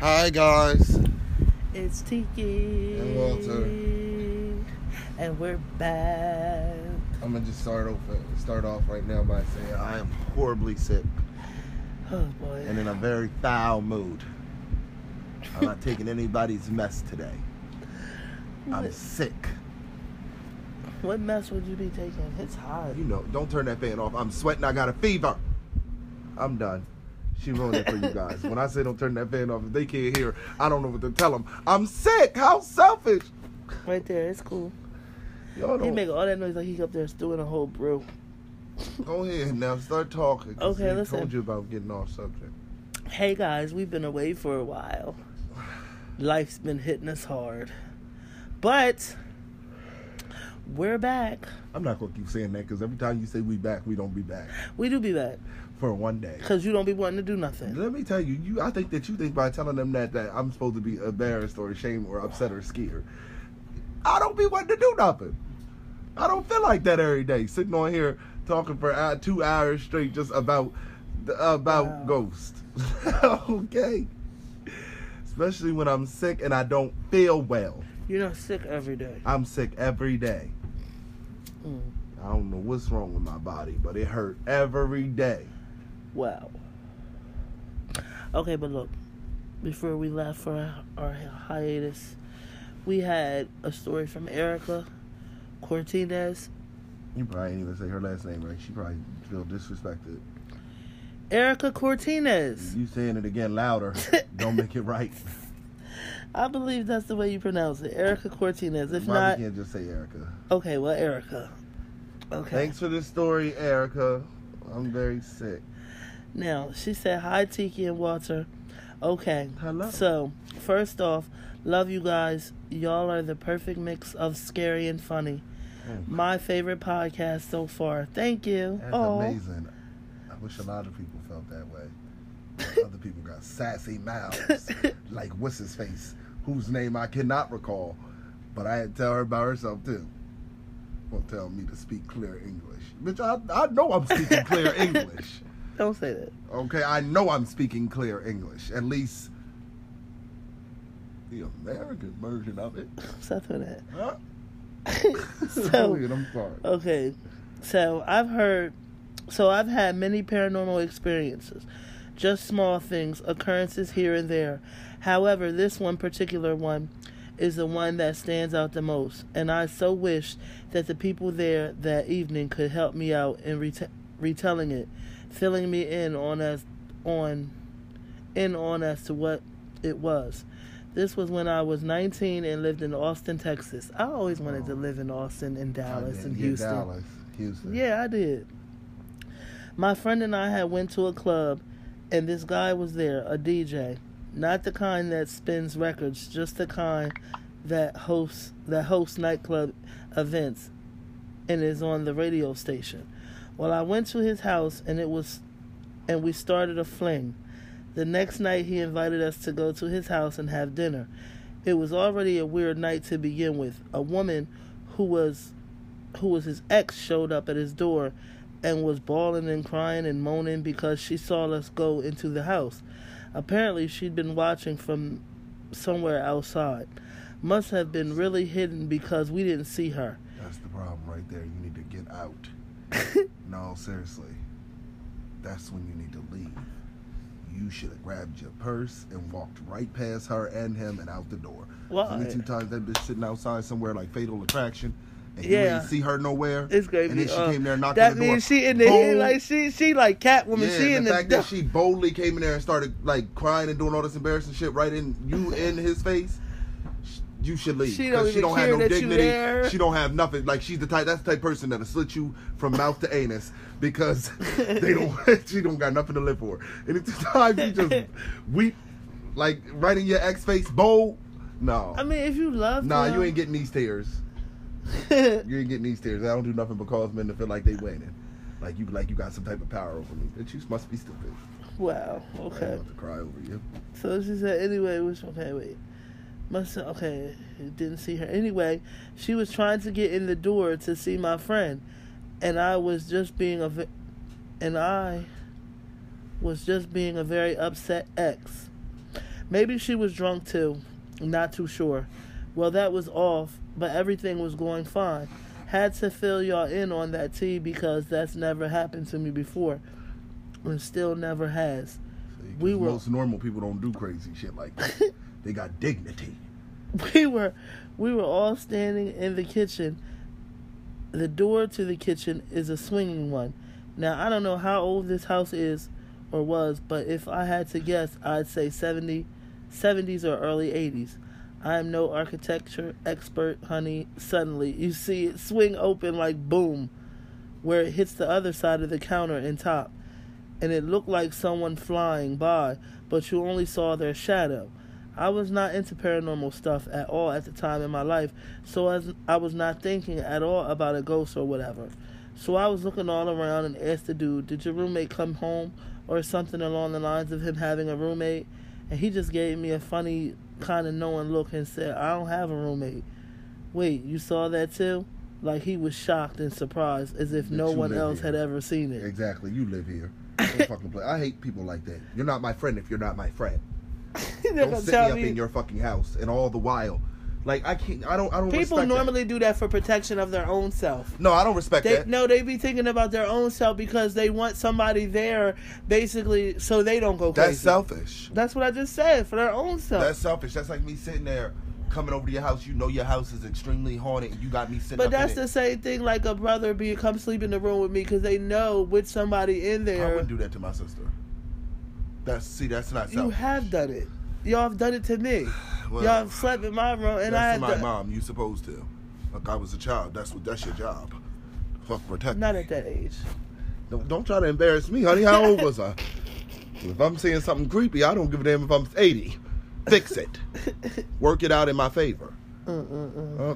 Hi guys. It's Tiki. And Walter. And we're back. I'm gonna just start off start off right now by saying I am horribly sick Oh boy. and in a very foul mood. I'm not taking anybody's mess today. I'm what, sick. what mess would you be taking? It's hot. You know, don't turn that fan off. I'm sweating. I got a fever. I'm done. She ruined it for you guys. When I say don't turn that fan off, if they can't hear, I don't know what to tell them. I'm sick. How selfish. Right there. It's cool. Y'all don't. He make all that noise like he up there stewing a whole brew. Go ahead now. Start talking. Okay, I listen. told you about getting off subject. Hey guys, we've been away for a while. Life's been hitting us hard. But we're back. I'm not gonna keep saying that because every time you say we back, we don't be back We do be back. For one day. Because you don't be wanting to do nothing. Let me tell you, you. I think that you think by telling them that that I'm supposed to be embarrassed or ashamed or upset or scared. I don't be wanting to do nothing. I don't feel like that every day, sitting on here talking for two hours straight just about about Wow. ghosts. okay. Especially when I'm sick and I don't feel well. You're not sick every day. I'm sick every day. Mm. I don't know what's wrong with my body, but it hurt every day. Wow. Okay, but look, before we left for our, hiatus, we had a story from Erica Cortinez. You probably didn't even say her last name right. She probably feel disrespected. Erica Cortinez. You saying it again louder, don't make it right. I believe that's the way you pronounce it. Erica Cortinez. If not, we can't just say Erica? okay, well, Erica. Okay. Thanks for this story, Erica. I'm very sick. Now, she said, Hi, Tiki and Walter. Okay. Hello. So, first off, love you guys. Y'all are the perfect mix of scary and funny. Mm. My favorite podcast so far. Thank you. That's Aw. amazing. I wish a lot of people felt that way. Other people got sassy mouths, like what's his face, whose name I cannot recall, but I had to tell her about herself too. Won't tell me to speak clear English, bitch. I I know I'm speaking clear English. Don't say that. Okay, I know I'm speaking clear English. At least the American version of it. Stop doing that. Huh? So, I'm sorry. okay. So, I've heard, so I've had many paranormal experiences. Just small things, occurrences here and there. However, this one particular one is the one that stands out the most. And I so wish that the people there that evening could help me out in reta- retelling it, filling me in on as on in on as to what it was. This was when I was 19 and lived in Austin, Texas. I always wanted to Oh. live in Austin and Dallas and Houston. Dallas, Houston. Yeah, I did. My friend and I had went to a club and this guy was there, a DJ. Not the kind that spins records, just the kind that hosts that hosts nightclub events and is on the radio station. Well, I went to his house and it was and we started a fling. The next night he invited us to go to his house and have dinner. It was already a weird night to begin with. A woman who was who was his ex showed up at his door and was bawling and crying and moaning because she saw us go into the house. Apparently she'd been watching from somewhere outside. Must have been really hidden because we didn't see her. That's the problem right there. You need to get out. No, seriously. That's when you need to leave. You should have grabbed your purse and walked right past her and him and out the door. Why? Only two times that bitch sitting outside somewhere like Fatal Attraction, and you didn't see her nowhere. It's gonna and be. then she uh, came there knocked that on the door. That means she in the Bold- like she she like Catwoman. yeah, she in the the, fact that she boldly came in there and started like crying and doing all this embarrassing shit right in you in his face. You should leave She don't because she don't have no dignity. She don't have nothing. Like she's the type. That's the type of person that'll slit you from mouth to anus because they don't. she don't got nothing to live for. And it's the time you just weep, like right in your ex face, bold. No, I mean, if you love nah, him, you ain't getting these tears. You ain't getting these tears. I don't do nothing but cause men to feel like they winning. Like you, like you got some type of power over me. That you must be stupid. wow. okay. I about to cry over you. So she said, anyway, which one okay, wait. Must okay, didn't see her. Anyway, she was trying to get in the door to see my friend, and I was just being a, and I was just being a very upset ex. Maybe she was drunk too. Not too sure. Well, that was off, but everything was going fine. Had to fill y'all in on that tea because that's never happened to me before. And still never has. We were- most normal people don't do crazy shit like that. they got dignity. we were we were all standing in the kitchen. The door to the kitchen is a swinging one. Now I don't know how old this house is or was, but if I had to guess, I'd say 70 70s or early 80s. I am no architecture expert, honey. Suddenly, you see it swing open like boom, where it hits the other side of the counter and top. And it looked like someone flying by, but you only saw their shadow. I was not into paranormal stuff at all at the time in my life, so as I was not thinking at all about a ghost or whatever. So I was looking all around and asked the dude, "Did your roommate come home?" or something along the lines of him having a roommate, and he just gave me a funny kind of knowing look and said, "I don't have a roommate." Wait, you saw that too? Like he was shocked and surprised, as if That no one else here. had ever seen it. Exactly. You live here. Fucking play. I hate people like that. You're not my friend if you're not my friend. Don't sit me up me- in your fucking house and all the while. Like I can't. I don't. I don't. People respect that. normally do that for protection of their own self. No, I don't respect They that. no, they be thinking about their own self because they want somebody there, basically, so they don't go crazy. That's selfish. That's what I just said for their own self. That's selfish. That's like me sitting there, coming over to your house. You know your house is extremely haunted. and You got me sitting. but that's the same thing like a brother be come sleep in the room with me because they know with somebody in there. I wouldn't do that to my sister. That's see. That's not selfish. You have done it. Y'all have done it to me. Well, Y'all have slept in my room, and I that's my done, mom. You supposed to. Like I was a child. That's what. That's your job. Fuck protect. not at that age. Don't, don't try to embarrass me, honey. How old was I? If I'm saying something creepy, I don't give a damn if I'm 80. Fix it. Work it out in my favor. Uh,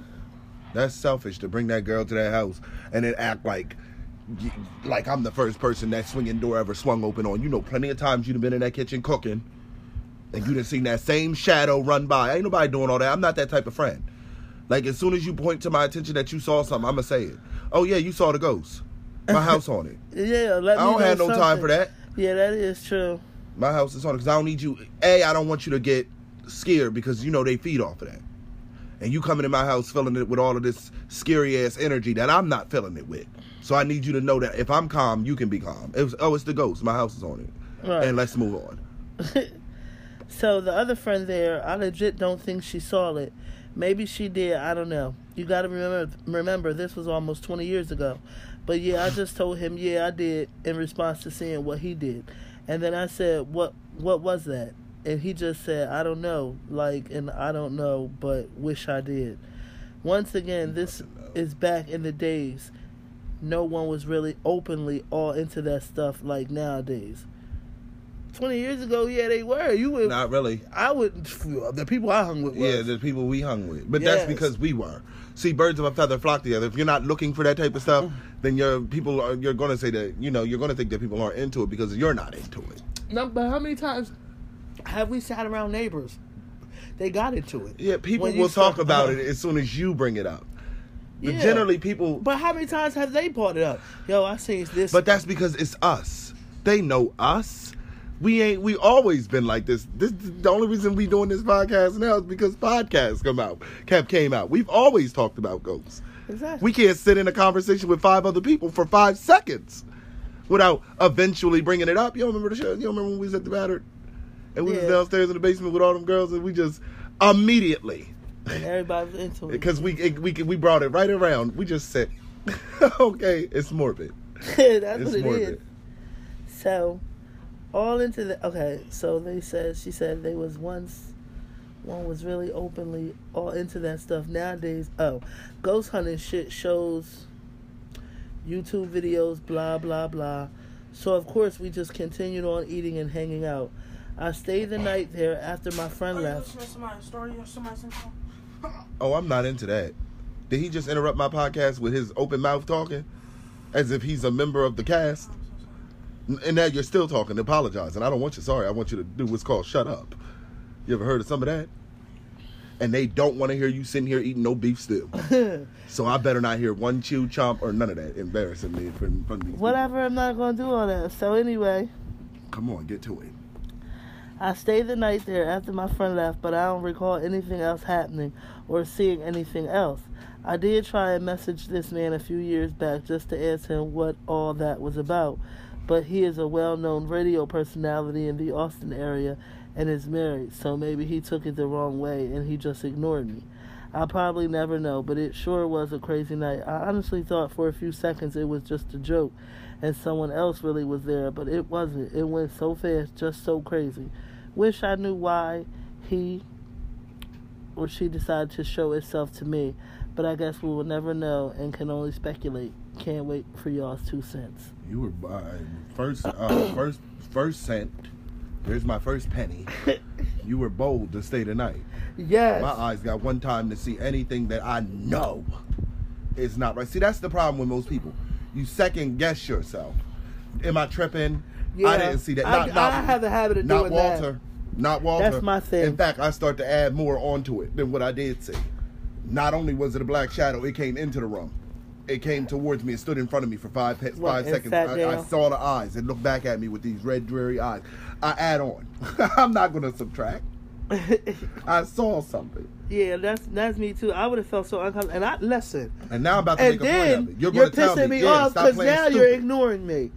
that's selfish to bring that girl to that house and then act like like I'm the first person that swinging door ever swung open on. You know, plenty of times you'd have been in that kitchen cooking and you'd have seen that same shadow run by. Ain't nobody doing all that. I'm not that type of friend. Like as soon as you point to my attention that you saw something, I'ma say it. Oh yeah, you saw the ghost. My house on it. Yeah, let I don't have no time for that. Yeah, that is true. My house is on it because I don't need you. A, I don't want you to get scared because you know they feed off of that. And you coming in my house filling it with all of this scary ass energy that I'm not filling it with. So I need you to know that if I'm calm, you can be calm. It was, oh, it's the ghost. My house is on it. Right. And let's move on. so the other friend there, I legit don't think she saw it. Maybe she did. I don't know. You got to remember. Remember, this was almost twenty years ago. But yeah, I just told him, yeah, I did, in response to seeing what he did, and then I said, what What was that? And he just said, I don't know. Like, and I don't know, but wish I did. Once again, this is back in the days. No one was really openly all into that stuff like nowadays. Twenty years ago, yeah, they were. You would Not really. I would the people I hung with. Was, Yeah, the people we hung with. But Yes. that's because we were. See, birds of a feather flock together. If you're not looking for that type of stuff, mm-hmm. then your people are. You're going to say that you know you're going to think that people aren't into it because you're not into it. no, but how many times have we sat around neighbors? They got into it. Yeah, people will talk about it as soon as you bring it up. But Yeah. generally, people. But how many times have they brought it up? Yo, I seen this. But that's because it's us. They know us. We ain't. We always been like this. This the only reason we doing this podcast now is because podcasts come out, kept came out. We've always talked about ghosts. exactly. We can't sit in a conversation with five other people for five seconds without eventually bringing it up. You don't remember the show? You don't remember when we was at the Battered and we was downstairs in the basement with all them girls and we just immediately and everybody's into it. because we it, we we brought it right around. We just said, okay, it's morbid. that's It's what it is. morbid. So, all into the okay. So they said she said they was once one was really openly all into that stuff. Nowadays, oh, ghost hunting shit shows, YouTube videos, blah blah blah. So of course we just continued on eating and hanging out. I stayed the night there after my friend you left. Listening to somebody's story or somebody sent you? Oh, I'm not into that. Did he just interrupt my podcast with his open mouth talking, as if he's a member of the cast? And now you're still talking, apologizing. I don't want you sorry. I want you to do what's called shut up. You ever heard of some of that? And they don't want to hear you sitting here eating no beef stew. So I better not hear one chew, chomp, or none of that embarrassing me in front of these people. Whatever, I'm not gonna do all that. So anyway, Come on, get to it. I stayed the night there after my friend left, but I don't recall anything else happening or seeing anything else. I did try and message this man a few years back just to ask him what all that was about, but he is a well known radio personality in the Austin area and is married, so maybe he took it the wrong way and he just ignored me. I'll probably never know, but it sure was a crazy night. I honestly thought for a few seconds it was just a joke and someone else really was there, but it wasn't. It went so fast, just so crazy. Wish I knew why he or she decided to show itself to me, but I guess we will never know and can only speculate. Can't wait for y'all's two cents. You were uh, first, uh, first, first cent. Here's my first penny. You were bold to stay tonight. night. Yes. My eyes got one time to see anything that I know is not right. See, that's the problem with most people. You second guess yourself. Am I tripping? Yeah. I didn't see that. I- I have the habit of not doing that. Walter. Not Walter. That's my thing. In fact, I start to add more onto it than what I did see. Not only was it a black shadow, it came into the room. It came towards me and stood in front of me for five What, five seconds. I, I saw the eyes. It looked back at me with these red, dreary eyes. I add on. I'm not going to subtract. I saw something. yeah, that's that's me too. I would have felt so uncomfortable. And I listen. And now I'm about to And make a point then of it. You're, you're, going to tell pissing me, me, yeah, off because now you're ignoring me.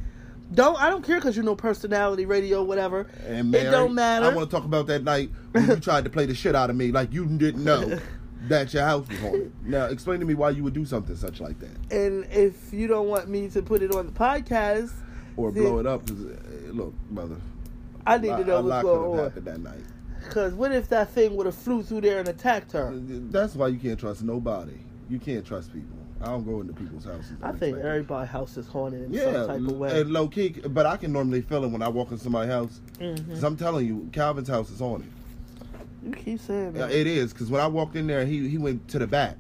Don't I don't care because you know personality radio whatever. And it don't matter. I want to talk about that night when you tried to play the shit out of me like you didn't know that your house was haunted. Now, explain to me why you would do something such like that. and if you don't want me to put it on the podcast, Or then blow it up. Cause, uh, look, mother, I need to know lot what's have going on. that night. Because what if that thing would have flew through there and attacked her? That's why you can't trust nobody. You can't trust people. I don't go into people's houses. I think everybody's house is haunted in Yeah, some type of way. and low key, but I can normally feel it when I walk in somebody's house. Mhm. Cause I'm telling you, Calvin's house is haunted. You keep saying Yeah, that. it is because when I walked in there, he he went to the back.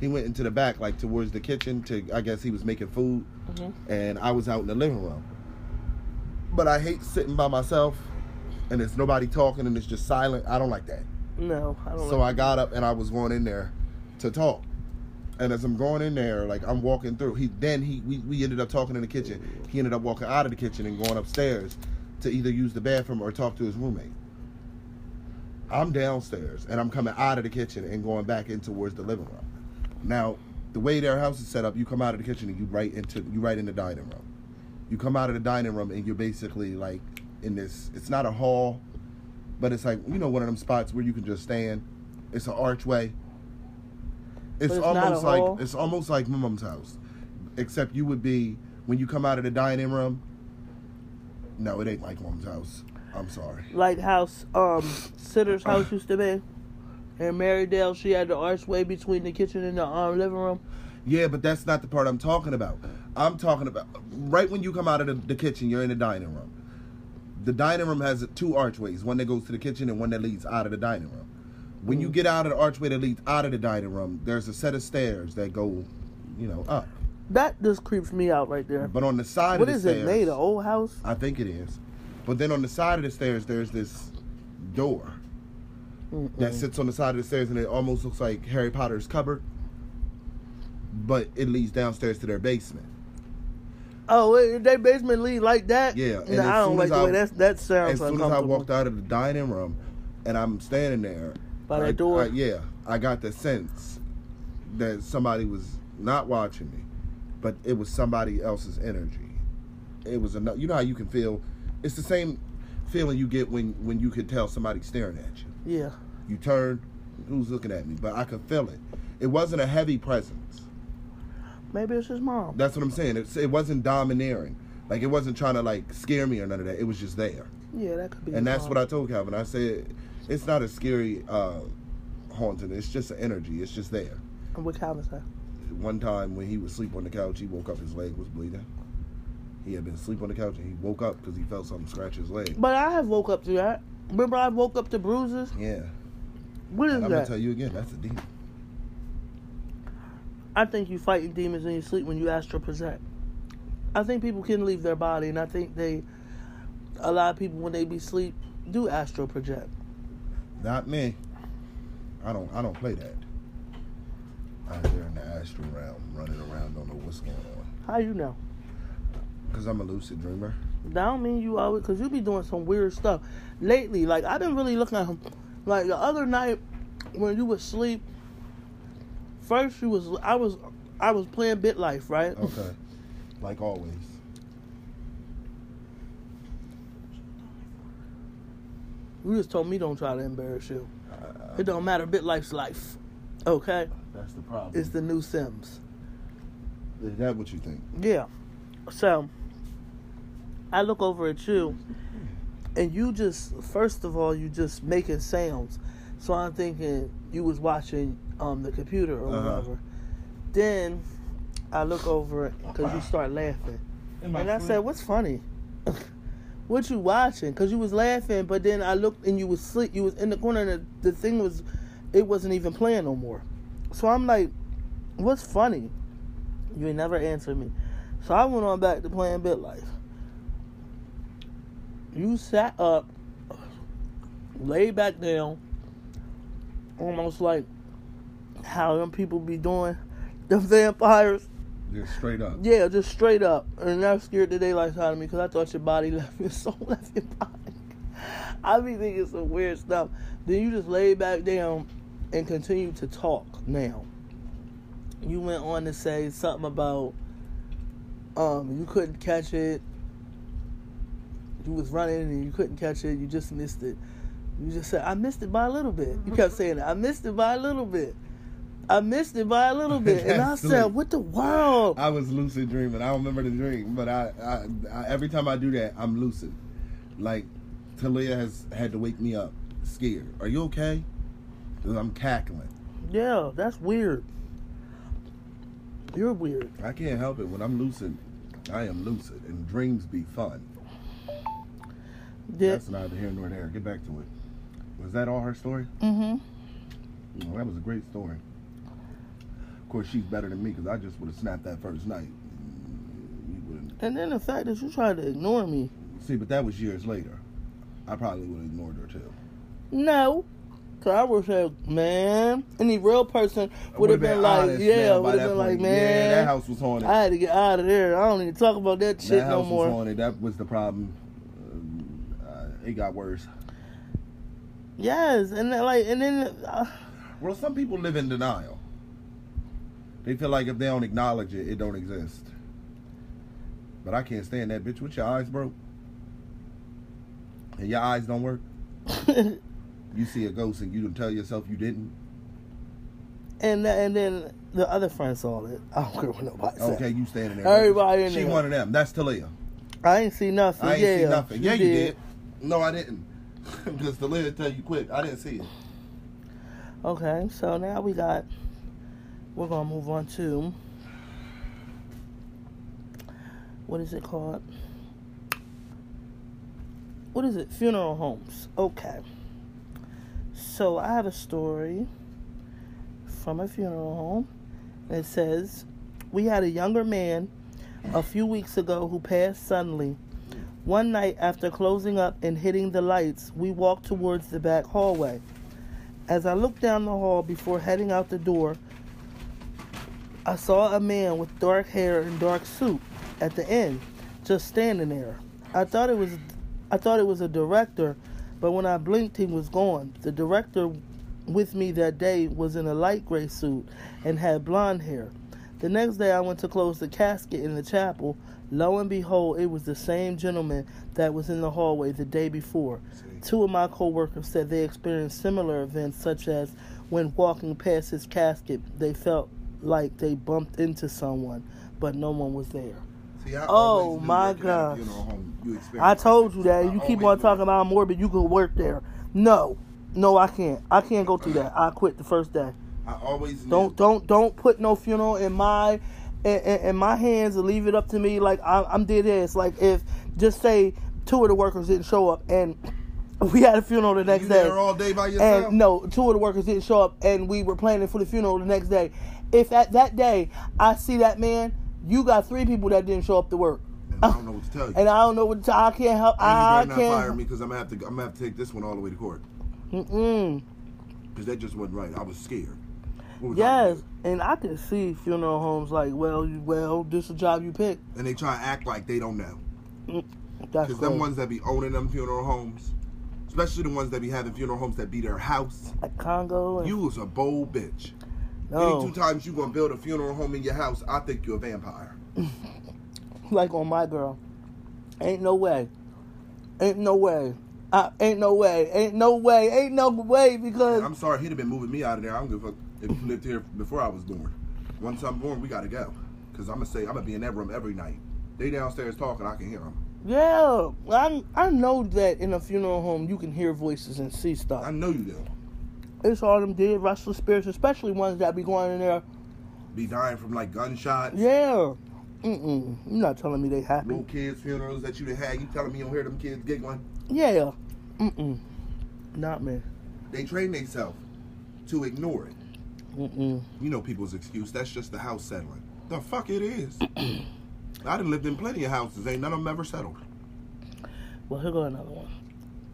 He went into the back, like towards the kitchen. To I guess he was making food, Mhm. and I was out in the living room. But I hate sitting by myself, and there's nobody talking, and it's just silent. I don't like that. No, I don't. So like I got up and I was going in there to talk. And as I'm going in there, like I'm walking through, he then he we, we ended up talking in the kitchen. He ended up walking out of the kitchen and going upstairs to either use the bathroom or talk to his roommate. I'm downstairs and I'm coming out of the kitchen and going back in towards the living room. Now, the way their house is set up, you come out of the kitchen and you right into you right in the dining room. You come out of the dining room and you're basically like in this. It's not a hall, but it's like you know one of them spots where you can just stand. It's an archway. It's, it's almost like hall? it's almost like my mom's house, except you would be when you come out of the dining room. No, it ain't like mom's house. I'm sorry. like house um Sitter's house used to be. In Marydale, she had the archway between the kitchen and the um, living room. Yeah, but that's not the part I'm talking about. I'm talking about right when you come out of the, the kitchen, you're in the dining room. The dining room has two archways, one that goes to the kitchen and one that leads out of the dining room. When you mm. get out of the archway that leads out of the dining room, there's a set of stairs that go, you know, up. That just creeps me out right there. But on the side What of the is stairs, it made? An old house? I think it is. But then on the side of the stairs, there's this door that Mm-mm. sits on the side of the stairs, and it almost looks like Harry Potter's cupboard. But it leads downstairs to their basement. Oh, they basement lead like that? Yeah, and as I don't like the way that's, that sounds as soon as I walked out of the dining room, and I'm standing there By that I- door? I- yeah, I got the sense that somebody was not watching me, but it was somebody else's energy. It was enough. You know how you can feel. It's the same feeling you get when when you can tell somebody's staring at you. Yeah. You turn, who's looking at me? But I could feel it. It wasn't a heavy presence. Maybe it's his mom. That's what I'm saying. It's, it wasn't domineering. Like it wasn't trying to like scare me or none of that. It was just there. Yeah, that could be. And that's mom. what I told Calvin. I said, it's not a scary uh, haunting. It's just an energy. It's just there. And What Calvin say? One time when he was asleep on the couch, he woke up. His leg was bleeding. He had been asleep on the couch and he woke up because he felt something scratch his leg. But I have woke up to that. Remember, I woke up to bruises. Yeah. What is And I'm gonna tell you again. That's a demon. I think you fighting demons in your sleep when you astral project. I think people can leave their body, and I think they, a lot of people when they be sleep do astral project. Not me. I don't. I don't play that. Out there in the astral realm, running around, don't know what's going on. How you know? Because I'm a lucid dreamer. That don't mean you always, cause you be doing some weird stuff lately. Like I've been really looking at him. Like the other night when you was asleep, first you was I was I was playing Bit Life, right? Okay. Like always. You just told me don't try to embarrass you. Uh, It don't matter. Bit Life's life. Okay, that's the problem. it's the new Sims. Is that what you think? Yeah. So I look over at you, and you just first of all you just making sounds. So I'm thinking you was watching um the computer or Uh-huh. whatever. Then I look over because you start laughing, and I said, "What's funny? what you watching?" Because you was laughing, but then I looked and you was sleep. You was in the corner, and the, the thing was, it wasn't even playing no more. So I'm like, "What's funny?" You ain't never answered me. So I went on back to playing Bit Life. You sat up, laid back down, almost like how them people be doing, the vampires. Just straight up. Yeah, just straight up. And that scared the daylights out of me because I thought your body left your soul left your body. I be thinking some weird stuff. Then you just lay back down and continue to talk now. You went on to say something about um you couldn't catch it. You was running and you couldn't catch it, you just missed it. You just said, I missed it by a little bit. You kept saying that. I missed it by a little bit. I missed it by a little bit. and I said. What the world? I was lucid dreaming. I don't remember the dream, but I, I, I every time I do that, I'm lucid. Like Talia has had to wake me up, scared. Are you okay? I'm cackling. Yeah, that's weird. You're weird. I can't help it. When I'm lucid, I am lucid, and dreams be fun. That's neither here nor there. Get back to it. Was that all her story? Mm-hmm. Well, that was a great story. Of course, she's better than me because I just would have snapped that first night. And then the fact that you tried to ignore me. See, but that was years later. I probably would have ignored her too. No. Cause I would say, man, any real person would have been, like, honest yeah, would have been like, man, Yeah, that house was haunted. I had to get out of there. I don't need to talk about that shit that no house was more. haunted. That was the problem. Um, uh, it got worse. Yes, and then, like, and then, uh, Well, some people live in denial. They feel like if they don't acknowledge it, it don't exist. But I can't stand that bitch. With your eyes broke, and your eyes don't work. You see a ghost and you don't tell yourself you didn't. and and then the other friend saw it. I don't care what nobody said. Okay, you standing there. Everybody in She there. one of them. That's Talia. I ain't see nothing. I ain't yeah, see nothing. Yeah, you did. did. No, I didn't. Because Talia tell you quick. I didn't see it. Okay, so now we got. We're gonna move on to. What is it called? What is it? Funeral homes. Okay. So I have a story from a funeral home. It says, We had a younger man a few weeks ago who passed suddenly. One night after closing up and hitting the lights, we walked towards the back hallway. As I looked down the hall before heading out the door, I saw a man with dark hair and dark suit at the end, just standing there. I thought it was I thought it was a director, but when I blinked he was gone. The director with me that day was in a light gray suit and had blonde hair. The next day I went to close the casket in the chapel. Lo and behold, it was the same gentleman that was in the hallway the day before. Two of my coworkers said they experienced similar events, such as when walking past his casket, they felt like they bumped into someone, but no one was there. See, Oh, my working at a gosh. funeral home, you I told you that. I You keep on talking about morbid. You could work there. No, no, I can't. I can't go through that. I quit the first day. I always knew. Don't don't don't put no funeral in my in, in, in my hands and leave it up to me. Like I'm, I'm dead ass. Like if just say two of the workers didn't show up and we had a funeral the next you day. there all day by yourself. And no, two of the workers didn't show up, and we were planning for the funeral the next day. If at that day I see that man, you got three people that didn't show up to work, And I don't know what to tell you. and I don't know what to, I can't help. and you I better not fire can't. me because I'm gonna have to. I'm gonna have to take this one all the way to court Mm-mm. because that just wasn't right. I was scared. What was I Yes, and I can see funeral homes like, well, you, well, this is a job you picked. And they try to act like they don't know. Mm, that's Because them ones that be owning them funeral homes, especially the ones that be having funeral homes that be their house, like Congo. And, you was a bold bitch. No, Any two times you gonna build a funeral home in your house, I think you're a vampire. like on my girl. Ain't no way. Ain't no way. Uh, ain't no way. Ain't no way. Ain't no way because I'm sorry, he'd have been moving me out of there. I don't give a fuck if you lived here before I was born. Once I'm born, we gotta go. Cause I'm gonna say I'm gonna be in that room every night. They downstairs talking, I can hear them. yeah, I I know that in a funeral home you can hear voices and see stuff. I know you do. It's all them dead restless spirits, especially ones that be going in there. Be dying from like gunshots. Yeah. Mm-mm. You're not telling me they happy. Little kids' funerals that you done had. You telling me you don't hear them kids giggling? Yeah. Mm-mm. Not me. They train themselves to ignore it. Mm-mm. You know people's excuse. That's just the house settling. The fuck it is. I done lived in plenty of houses. Ain't none of them ever settled. Well, here go another one.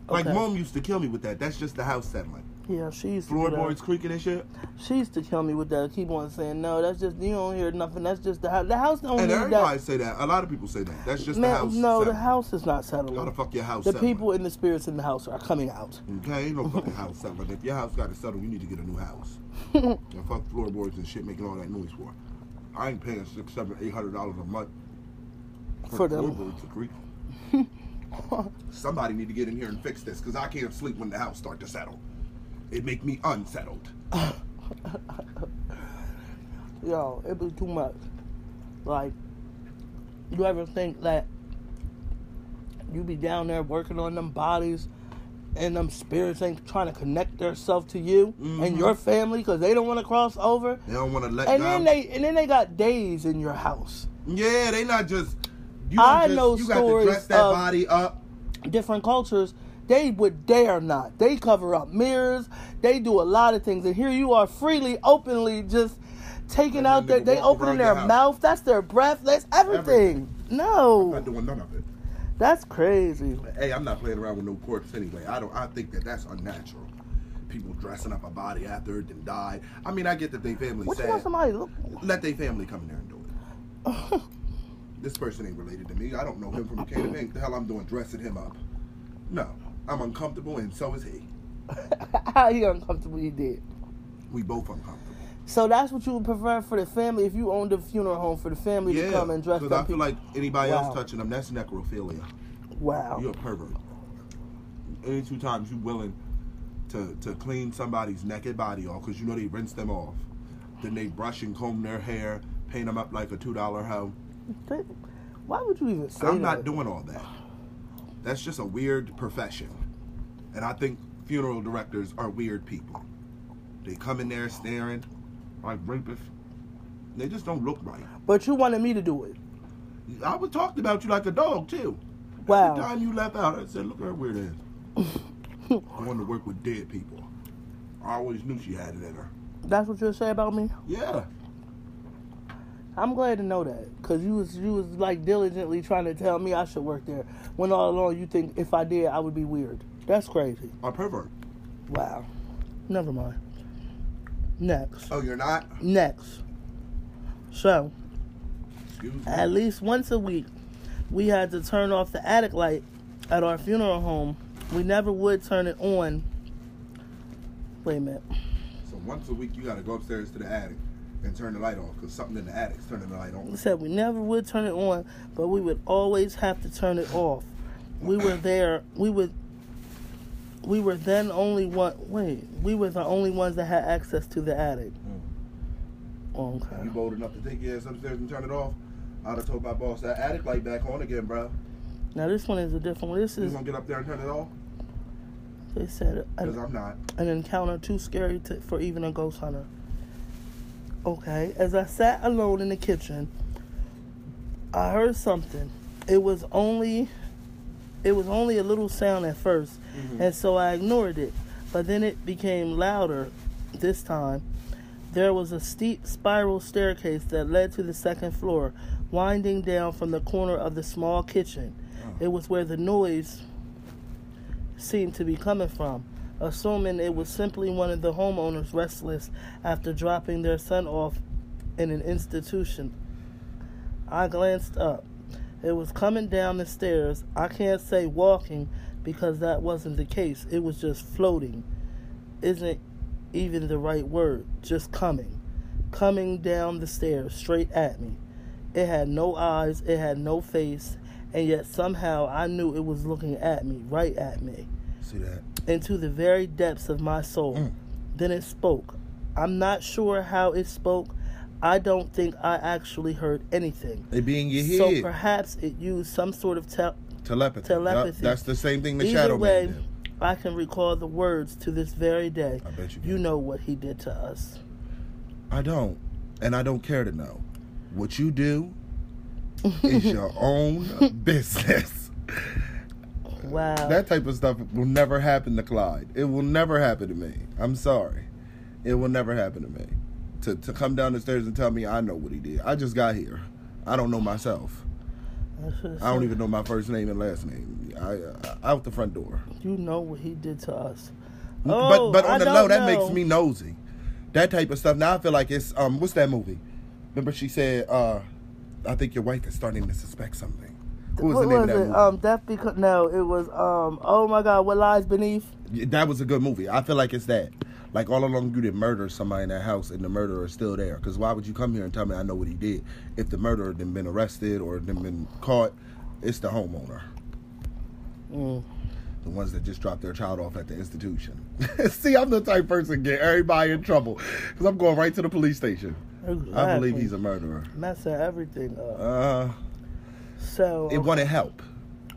Like mom used to kill me with that. That's just the house settling. Yeah, she used to do that. Floorboards creaking and shit. She used to kill me with that. Keep on saying no. That's just you don't hear nothing. That's just the house. The house don't And everybody that. say that. A lot of people say that. That's just Man, the house. no, the house is not How the settling. fuck your house The settling? people and the spirits in the house are coming out. Okay, ain't no fucking house settling. If your house got to settle, you need to get a new house. and fuck floorboards and shit making all that noise for. I ain't paying six, seven, eight hundred dollars a month For them. floorboards to creak. Somebody need to get in here and fix this because I can't sleep when the house start to settle. It make me unsettled. Yo, it was too much. Like, you ever think that you be down there working on them bodies and them spirits ain't trying to connect themselves to you Mhm. and your family because they don't want to cross over? They don't want to let And go. then they and then they got days in your house. yeah, they not just. You I just, know you got to stories dress that of- body up. different cultures, they would dare not. They cover up mirrors. They do a lot of things, and here you are freely, openly just taking out their. They opening their mouth. That's their breath. That's everything. No. I'm not doing none of it. that's crazy. Hey, I'm not playing around with no corpse anyway. I don't. I think that that's unnatural. People dressing up a body after it and died. I mean, I get that they family What you want somebody look? Let their family come in there and do it. this person ain't related to me. I don't know him from a can of ink. The hell I'm doing dressing him up? No, I'm uncomfortable and so is he. How you uncomfortable? You did. We both uncomfortable. So that's what you would prefer for the family if you owned a funeral home for the family to come and dress up. because I feel like anybody Wow. else touching them, that's necrophilia. wow. You're a pervert. Any two times you willing to to clean somebody's naked body off because you know they rinse them off, then they brush and comb their hair, paint them up like a two dollar hoe. Why would you even say I'm that? not doing all that. That's just a weird profession, and I think funeral directors are weird people. They come in there staring like rapists. They just don't look right. But you wanted me to do it. I was talking about you like a dog too. Wow. Every time you left out, I said, "Look at her weird ass." I wanted to work with dead people. I always knew she had it in her. That's what you say about me. Yeah. I'm glad to know that, cause you was you was like diligently trying to tell me I should work there, when all along you think if I did I would be weird. That's crazy. A pervert. Wow. Never mind. Next. Oh, you're not? Next. So at least once a week, we had to turn off the attic light at our funeral home. We never would turn it on. Wait a minute. So once a week, you got to go upstairs to the attic and turn the light off because something in the attic's turning the light We on. said we never would turn it on, but we would always have to turn it off. We were there. We would. We were then only one. Wait, we were the only ones that had access to the attic. Hmm. You Okay. bold enough to take your ass upstairs and turn it off? I'd have told my boss that attic light back on again, bro. Now this one is a different one. This You is gonna get up there and turn it off? they said Because I'm not. an encounter too scary to, for even a ghost hunter. Okay, as I sat alone in the kitchen, I heard something. It was only it was only a little sound at 1st mm-hmm. and so I ignored it. But then it became louder this time. There was a steep spiral staircase that led to the second floor, winding down from the corner of the small kitchen. It was where the noise seemed to be coming from, assuming it was simply one of the homeowners restless after dropping their son off in an institution. I glanced up. It was coming down the stairs. I can't say walking because that wasn't the case. It was just floating. Isn't even the right word. Just coming. Coming down the stairs straight at me. It had no eyes, it had no face, and yet somehow I knew it was looking at me, right at me, See that? Into the very depths of my soul. Mm. Then it spoke. I'm not sure how it spoke. I don't think I actually heard anything. It be in your So perhaps it used some sort of tel- telepathy. telepathy. That's the same thing the Either shadow way, man did. I can recall the words to this very day. I bet you. You know what he did to us. I don't, and I don't care to know. What you do is your own business. Wow. That type of stuff will never happen to Clyde. It will never happen to me. I'm sorry. It will never happen to me. To to come down the stairs and tell me I know what he did. I just got here. I don't know myself. I don't even know my first name and last name. I, uh, out the front door. You know what he did to us. but Oh, but on I the low, that know. makes me nosy. That type of stuff. Now I feel like it's um. What's that movie? Remember she said, uh, "I think your wife is starting to suspect something." What was what the name was of that it? Um, Death because no, it was um. Oh my God, what lies beneath? That was a good movie. I feel like it's that. Like all along, you did murder somebody in that house, and the murderer is still there. Because why would you come here and tell me I know what he did if the murderer then been arrested or then been caught? It's the homeowner, Mm. the ones that just dropped their child off at the institution. See, I'm the type person get everybody in trouble because I'm going right to the police station. I believe he's a murderer. messing everything up. Uh, So it wanted help,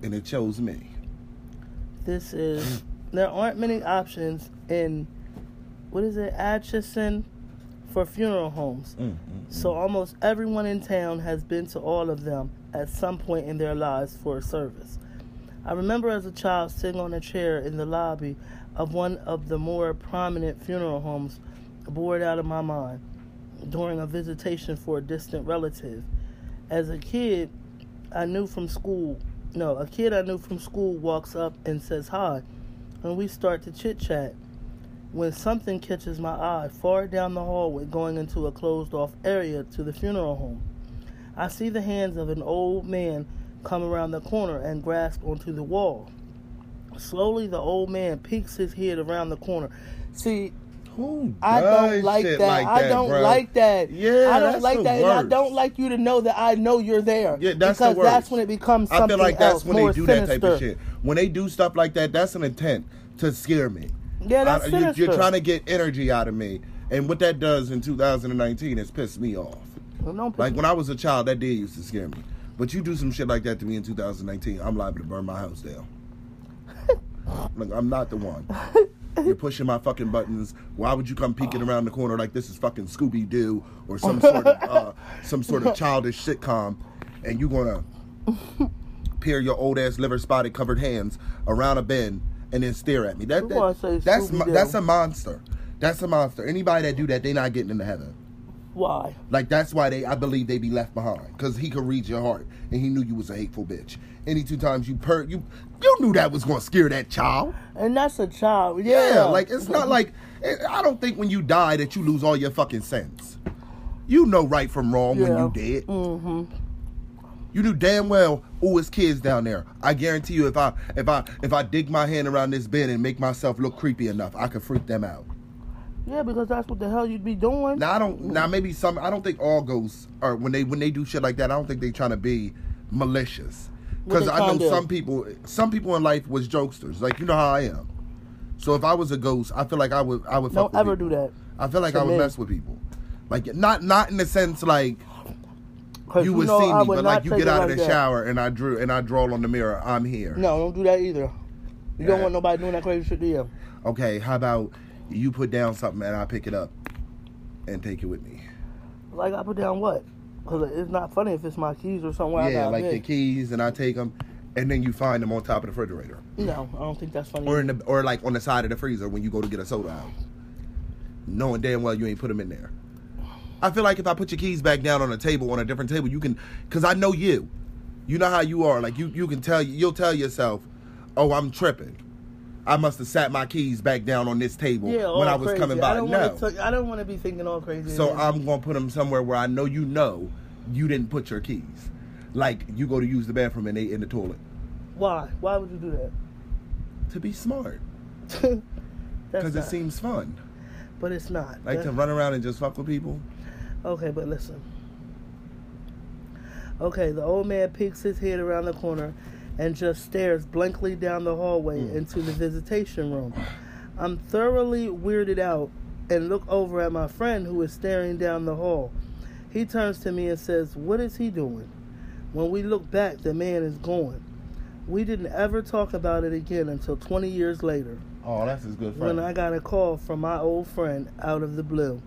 and it chose me. this is there aren't many options in what is it Atchison for funeral homes. Mm, mm, So almost everyone in town has been to all of them at some point in their lives for a service. I remember as a child sitting on a chair in the lobby of one of the more prominent funeral homes, bored out of my mind, during a visitation for a distant relative. As a kid, I knew from school, no, a kid I knew from school walks up and says hi, and we start to chit chat when something catches my eye far down the hallway going into a closed off area to the funeral home. I see the hands of an old man come around the corner and grasp onto the wall. Slowly, the old man peeks his head around the corner. See, Who I don't like that. like I don't bro? like that. Yeah, I don't like that. And I don't like you to know that I know you're there. Yeah, that's the because worst. that's when it becomes I feel like that's else, when they do sinister. that type of shit. When they do stuff like that, that's an intent to scare me. Yeah, that's I- you're, you're trying to get energy out of me, and what that does in 2019 is piss me off. Well, piss Like me- when I was a child, that did used to scare me. But you do some shit like that to me in 2019, I'm liable to burn my house down. like I'm not the one. You're pushing my fucking buttons. Why would you come peeking around the corner like this is fucking Scooby Doo or some sort of uh, some sort of childish sitcom, and you gonna peer your old ass liver spotted covered hands around a bend and then stare at me? That, that- that's that's a monster. That's a monster. Anybody that do that, they not getting into heaven. Why? Like that's why they, I believe they be left behind, cause he could read your heart, and he knew you was a hateful bitch. Any two times you per you, you knew that was gonna scare that child. And that's a child. Yeah, Yeah. like it's not like eh, I don't think when you die that you lose all your fucking sense. You know right from wrong when Yeah. you dead. Mm-hmm. You knew damn well, oh, it's kids down there. I guarantee you, if I if I if I dig my hand around this bed and make myself look creepy enough, I could freak them out. Yeah, because that's what the hell you'd be doing. Now I don't. Now maybe some. I don't think all ghosts are when they when they do shit like that. I don't think they trying to be malicious. Because I know some people. Some people in life was jokesters. Like you know how I am. So if I was a ghost, I feel like I would. I would. Don't ever people. do that. I feel like I would me. mess with people. Like not not in the sense like you would know see me, would but like you get out like of the that. shower and I drew and I draw on the mirror. I'm here. No, don't do that either. You don't want nobody doing that crazy shit to you. Okay. How about you put down something and I pick it up and take it with me? Like I put down what? Because it's not funny if it's my keys or somewhere. Yeah, like big. the keys, and I take them, and then you find them on top of the refrigerator, No, I don't think that's funny. or in the or like on the side of the freezer when you go to get a soda out, knowing damn well you ain't put them in there. I feel like if I put your keys back down on a table on a different table, you can, cause I know you. You know how you are. Like you, you can tell you'll tell yourself, "Oh, I'm tripping. I must have sat my keys back down on this table yeah, when I was crazy. coming I by." don't No. I don't want to be thinking all crazy. So I'm gonna put them somewhere where I know you know you didn't put your keys. Like you go to use the bathroom and they in the toilet. Why? Why would you do that? To be smart. Because it seems fun. but it's not. Like That- to run around and just fuck with people. Okay, but listen. Okay, the old man peeks his head around the corner and just stares blankly down the hallway Mm. into the visitation room. I'm thoroughly weirded out and look over at my friend who is staring down the hall. He turns to me and says, What is he doing? When we look back, the man is gone. We didn't ever talk about it again until 20 years later Oh, that's his good friend. when. I got a call from my old friend out of the blue.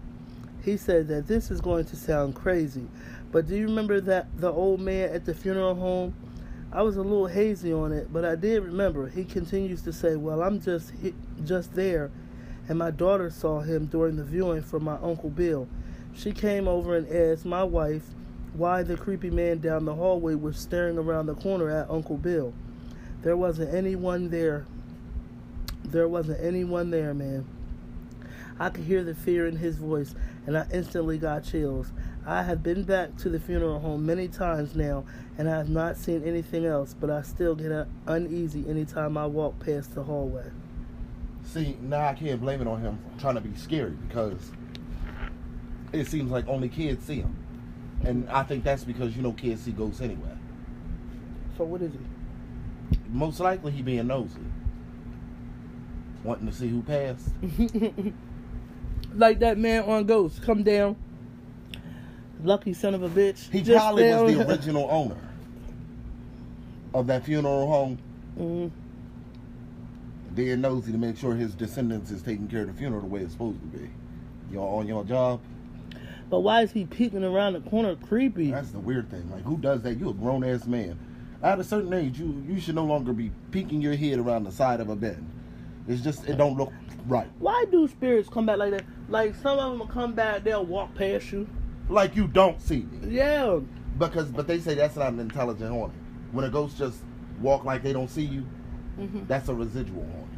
He said that this is going to sound crazy, but do you remember that the old man at the funeral home? I was a little hazy on it, but I did remember. He continues to say, "Well, I'm just just there, and my daughter saw him during the viewing for my uncle Bill. She came over and asked my wife why the creepy man down the hallway was staring around the corner at Uncle Bill. There wasn't anyone there there wasn't anyone there, man. I could hear the fear in his voice, and I instantly got chills. I have been back to the funeral home many times now, and I have not seen anything else, but I still get uneasy anytime I walk past the hallway. See, now I can't blame it on him trying to be scary because it seems like only kids see him. And I think that's because, you know, kids see ghosts anyway. So what is he? Most likely he being nosy. Wanting to see who passed. like that man on Ghost, come down. Lucky son of a bitch. He Just probably was the original owner of that funeral home. Mhm. Being nosy to make sure his descendants is taking care of the funeral the way it's supposed to be. Y'all on your job? But why is he peeking around the corner creepy? That's the weird thing. Like, who does that? You a grown ass man. At a certain age, you you should no longer be peeking your head around the side of a bed. It's just it don't look right. Why do spirits come back like that? Like some of them will come back, they'll walk past you. Like you don't see me Yeah. because, but they say that's not an intelligent haunting. When a ghost just walk like they don't see you, hmm that's a residual haunting.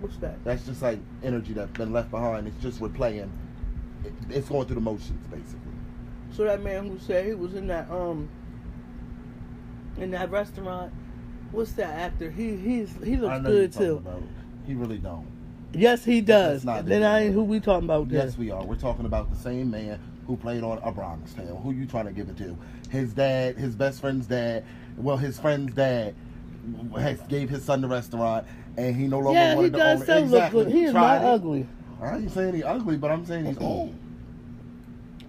What's that? That's just like energy that's been left behind. It's just replaying. It, it's going through the motions basically. So that man who said he was in that um in that restaurant, what's that actor? He he's he looks good too. He really don't. Yes, he does. Not Then I ain't who we talking about. Yes, we are. We're talking about the same man who played on A Bronx Tale. Who you trying to give it to? His dad, his best friend's dad. Well, his friend's dad has gave his son the restaurant, and he no longer Yeah, he wanted to does own it. look Exactly. good. He is Tried not it. ugly. I ain't saying he's ugly, but I'm saying he's old.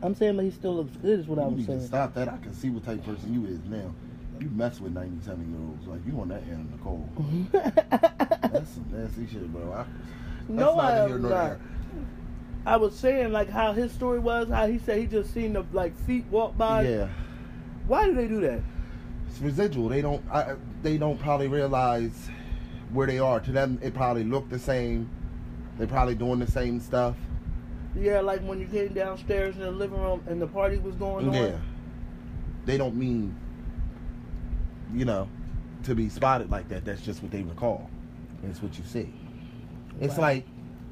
I'm saying that he still looks good. Is what I You to saying. stop that. I can see what type of person you is now. You mess with 97 year olds like you on that end, Nicole. That's some nasty shit, bro. I, no, that's I am nor not. I was saying like how his story was. How he said he just seen the like feet walk by. Yeah. Why do they do that? it's residual. They don't. I, they don't probably realize where they are. To them, it probably look the same. They probably doing the same stuff. Yeah, like when you came downstairs in the living room and the party was going Yeah. on. Yeah. They don't mean, you know, to be spotted like that. That's just what they recall. It's what you see. It's Wow. like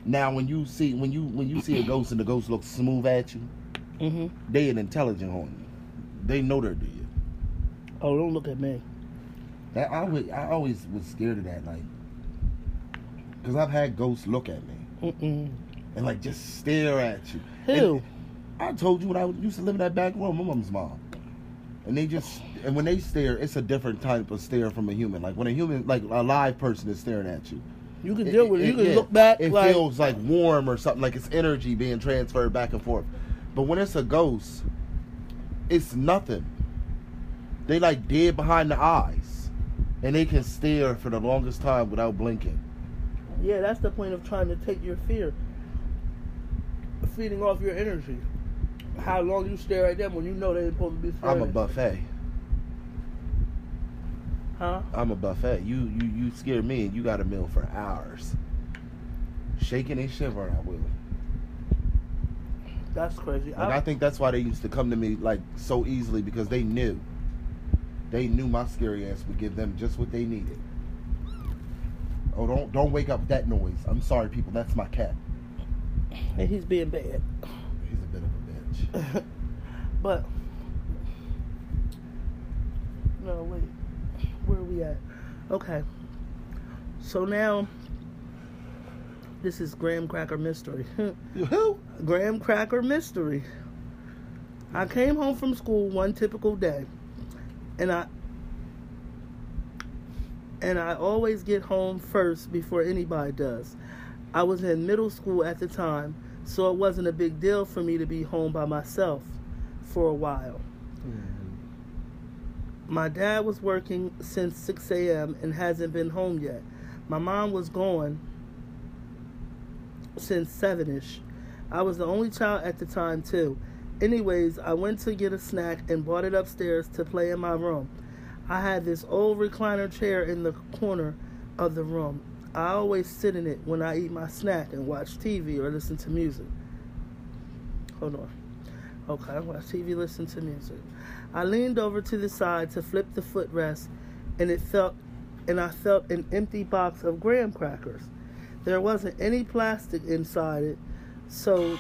now when you see when you when you see a ghost and the ghost looks smooth at you, Mm-hmm. they an intelligent haunting. They know they're dead. Oh, don't look at me. That I always, I always was scared of that, like, because I've had ghosts look at me Mm-mm. and like just stare at you. Who? And I told you when I used to live in that back room, my mom's mom, and they just and when they stare, it's a different type of stare from a human. Like when a human, like a live person, is staring at you. You can deal with it. You can yeah, look back. It like, feels like warm or something, like it's energy being transferred back and forth. But when it's a ghost, it's nothing. They like dead behind the eyes, and they can stare for the longest time without blinking. yeah, that's the point of trying to take your fear, feeding off your energy. How long you stare at them when you know they're supposed to be I'm a buffet. Huh? I'm a buffet. You you you scare me, and you got a meal for hours. Shaking and shivering, I will. That's crazy. Like, I think that's why they used to come to me like so easily because they knew. They knew my scary ass would give them just what they needed. Oh, don't don't wake up that noise. I'm sorry, people. That's my cat. and he's being bad. He's a bit of a bitch. but no, wait. Where are we at? Okay. So now, this is Graham Cracker Mystery. Who? Graham Cracker Mystery. I came home from school one typical day, and I and I always get home first before anybody does. I was in middle school at the time, so it wasn't a big deal for me to be home by myself for a while. Hmm. My dad was working since 6 a.m. and hasn't been home yet. My mom was gone since 7 ish. I was the only child at the time, too. Anyways, I went to get a snack and brought it upstairs to play in my room. I had this old recliner chair in the corner of the room. I always sit in it when I eat my snack and watch TV or listen to music. Hold on. Okay, I watch TV, listen to music. I leaned over to the side to flip the footrest, and it felt, and I felt an empty box of graham crackers. There wasn't any plastic inside it, so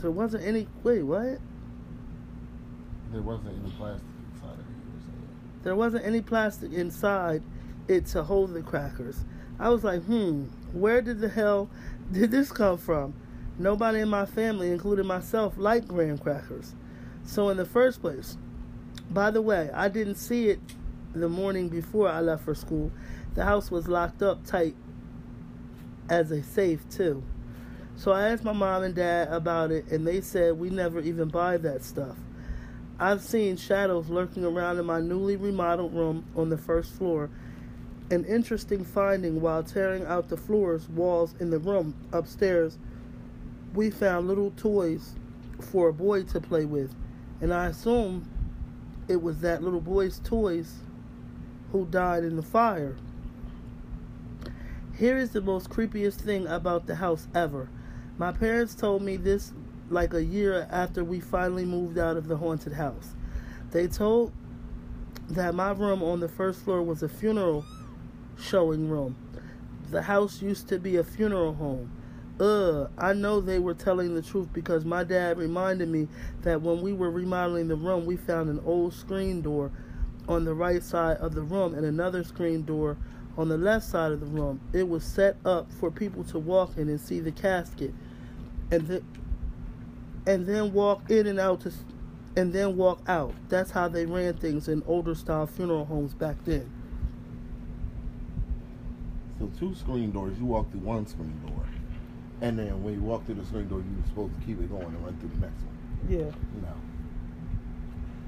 there wasn't any. Wait, what? There wasn't any plastic inside of it. You were saying. There wasn't any plastic inside it to hold the crackers. I was like, hmm, where did the hell did this come from? Nobody in my family, including myself, liked graham crackers. So, in the first place, by the way, I didn't see it the morning before I left for school. The house was locked up tight as a safe, too. So, I asked my mom and dad about it, and they said we never even buy that stuff. I've seen shadows lurking around in my newly remodeled room on the first floor. An interesting finding while tearing out the floors, walls in the room upstairs, we found little toys for a boy to play with. And I assume it was that little boy's toys who died in the fire. Here is the most creepiest thing about the house ever. My parents told me this like a year after we finally moved out of the haunted house. They told that my room on the first floor was a funeral showing room. The house used to be a funeral home. Ugh, I know they were telling the truth because my dad reminded me that when we were remodeling the room, we found an old screen door on the right side of the room and another screen door on the left side of the room. It was set up for people to walk in and see the casket, and then and then walk in and out to, and then walk out. That's how they ran things in older style funeral homes back then. So two screen doors. You walk through one screen door, and then when you walk through the screen door, you're supposed to keep it going and run through the next one. Yeah. You know.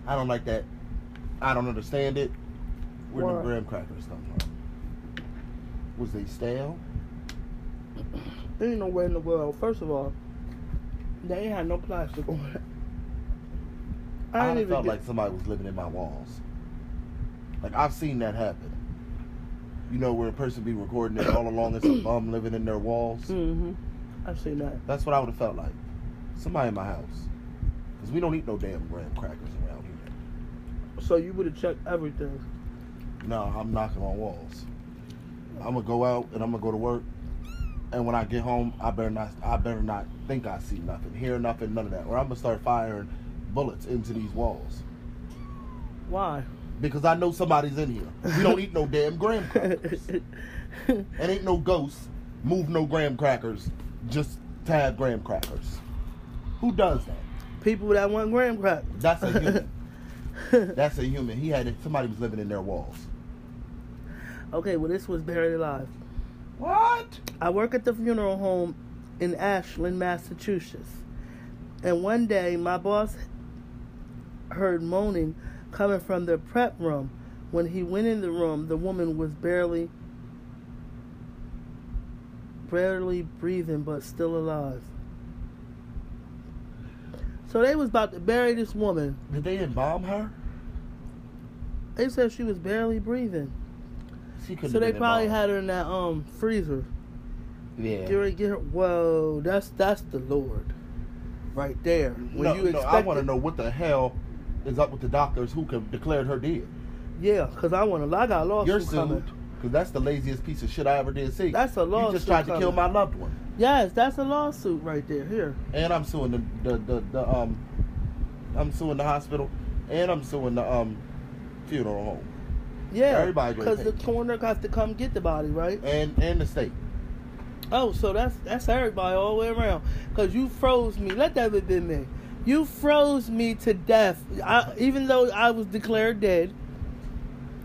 I don't like that. I don't understand it. Where Why? the graham crackers come from? Was they stale? There Ain't nowhere in the world. First of all, they ain't had no plastic on it. I I, felt like somebody was living in my walls. Like I've seen that happen. You know, where a person be recording it all along, it's a bum living in their walls. Mm-hmm. I've seen that. That's what I would have felt like. Somebody in my house. Because we don't eat no damn graham crackers around here. So you would have checked everything. No, I'm knocking on walls. I'm gonna go out and I'm gonna go to work. And when I get home, I better not I better not think I see nothing, hear nothing, none of that. Or I'm gonna start firing bullets into these walls. Why? Because I know somebody's in here. We don't eat no damn graham crackers. And ain't no ghosts move no graham crackers just to have graham crackers. Who does that? People that want graham crack. That's a human. That's a human. He had somebody was living in their walls. okay, well this was buried alive. What? I work at the funeral home in Ashland, Massachusetts. And one day my boss heard moaning coming from the prep room. When he went in the room, the woman was barely barely breathing but still alive. So they was about to bury this woman. Did they embalm her? They said she was barely breathing. She couldn't So they probably embalmed. had her in that um freezer. Yeah. Get her, get her. Whoa, that's that's the Lord, right there. When no, you no, I want to know what the hell is up with the doctors who can declared her dead. Yeah, cause I want to. I got lost. You're coming. Because that's the laziest piece of shit I ever did see. That's a lawsuit. You just tried to kill my loved one, Yes, that's a lawsuit right there. Here, and I'm suing the the, the, the um, I'm suing the hospital and I'm suing the um funeral home Yeah, Everybody because the coroner has to come get the body, right? and and the state. Oh, so that's that's everybody all the way around. Cause you froze me. Let that have been me. You froze me to death. I, even though I was declared dead.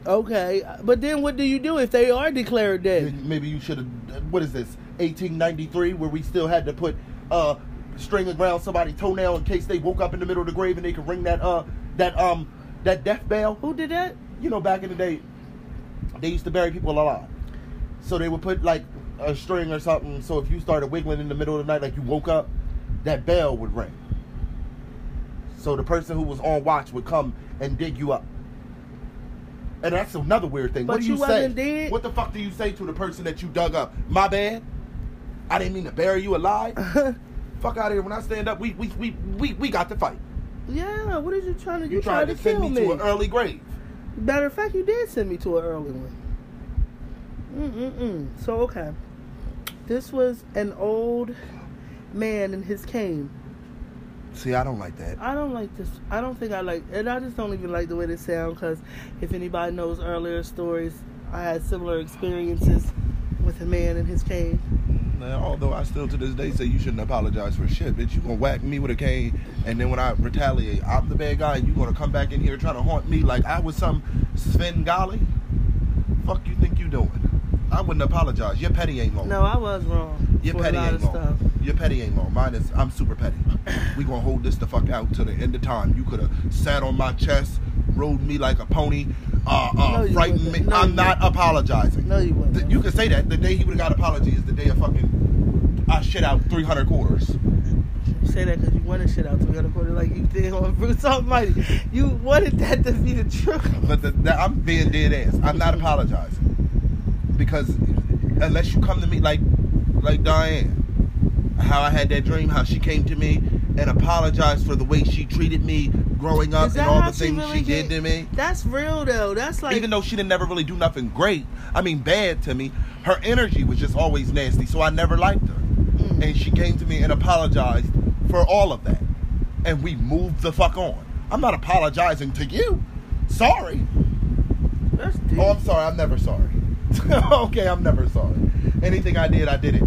Okay, but then what do you do if they are declared dead? Maybe you should have. What is this? 1893, where we still had to put uh string around somebody's toenail in case they woke up in the middle of the grave and they could ring that uh that um that death bell. Who did that? You know, back in the day, they used to bury people alive, so they would put like a string or something. So if you started wiggling in the middle of the night, like you woke up, that bell would ring. So the person who was on watch would come and dig you up. And that's another weird thing. But what do you, you say? dead? What the fuck do you say to the person that you dug up? My bad. I didn't mean to bury you alive. fuck out of here. When I stand up, we we we we, we got to fight. yeah, what are you trying to? do? You, You, trying to send kill me, to an early grave. Matter of fact, you did send me to an early one. Mm-mm-mm. So, okay. This was an old man in his cane. See, I don't like that. I don't like this. I don't think I like, and I just don't even like the way they sound because if anybody knows earlier stories, I had similar experiences with a man in his cane. Now, although I still to this day say you shouldn't apologize for shit, bitch. You gonna whack me with a cane, and then when I retaliate, I'm the bad guy, and you gonna come back in here trying to haunt me like I was some Svengali? Fuck you think you doing? I wouldn't apologize. Your petty ain't long. No, I was wrong. Your petty a lot ain't of long. stuff. Your petty ain't long. Mine is. I'm super petty. we gonna hold this the fuck out to the end of time. You could have sat on my chest, rode me like a pony, uh, uh, No, frightened me. wouldn't. No, I'm not apologizing. No, you wouldn't. You can say that. The day he would have got apology is the day of fucking I shit out 300 quarters. You say that because you wanted shit out to the other like you did on Bruce Almighty. You wanted that to be the truth. But the, the, I'm being dead ass. I'm not apologizing because unless you come to me like like Diane, how I had that dream, how she came to me and apologized for the way she treated me growing up and all the she things really she did to me. That's real though. That's like Even though she didn't never really do nothing great, I mean bad to me, her energy was just always nasty, so I never liked her. Mm. And she came to me and apologized for all of that. And we moved the fuck on. I'm not apologizing to you. Sorry. that's deep. Oh, I'm sorry. I'm never sorry. okay, I'm never sorry. Anything I did, I did it.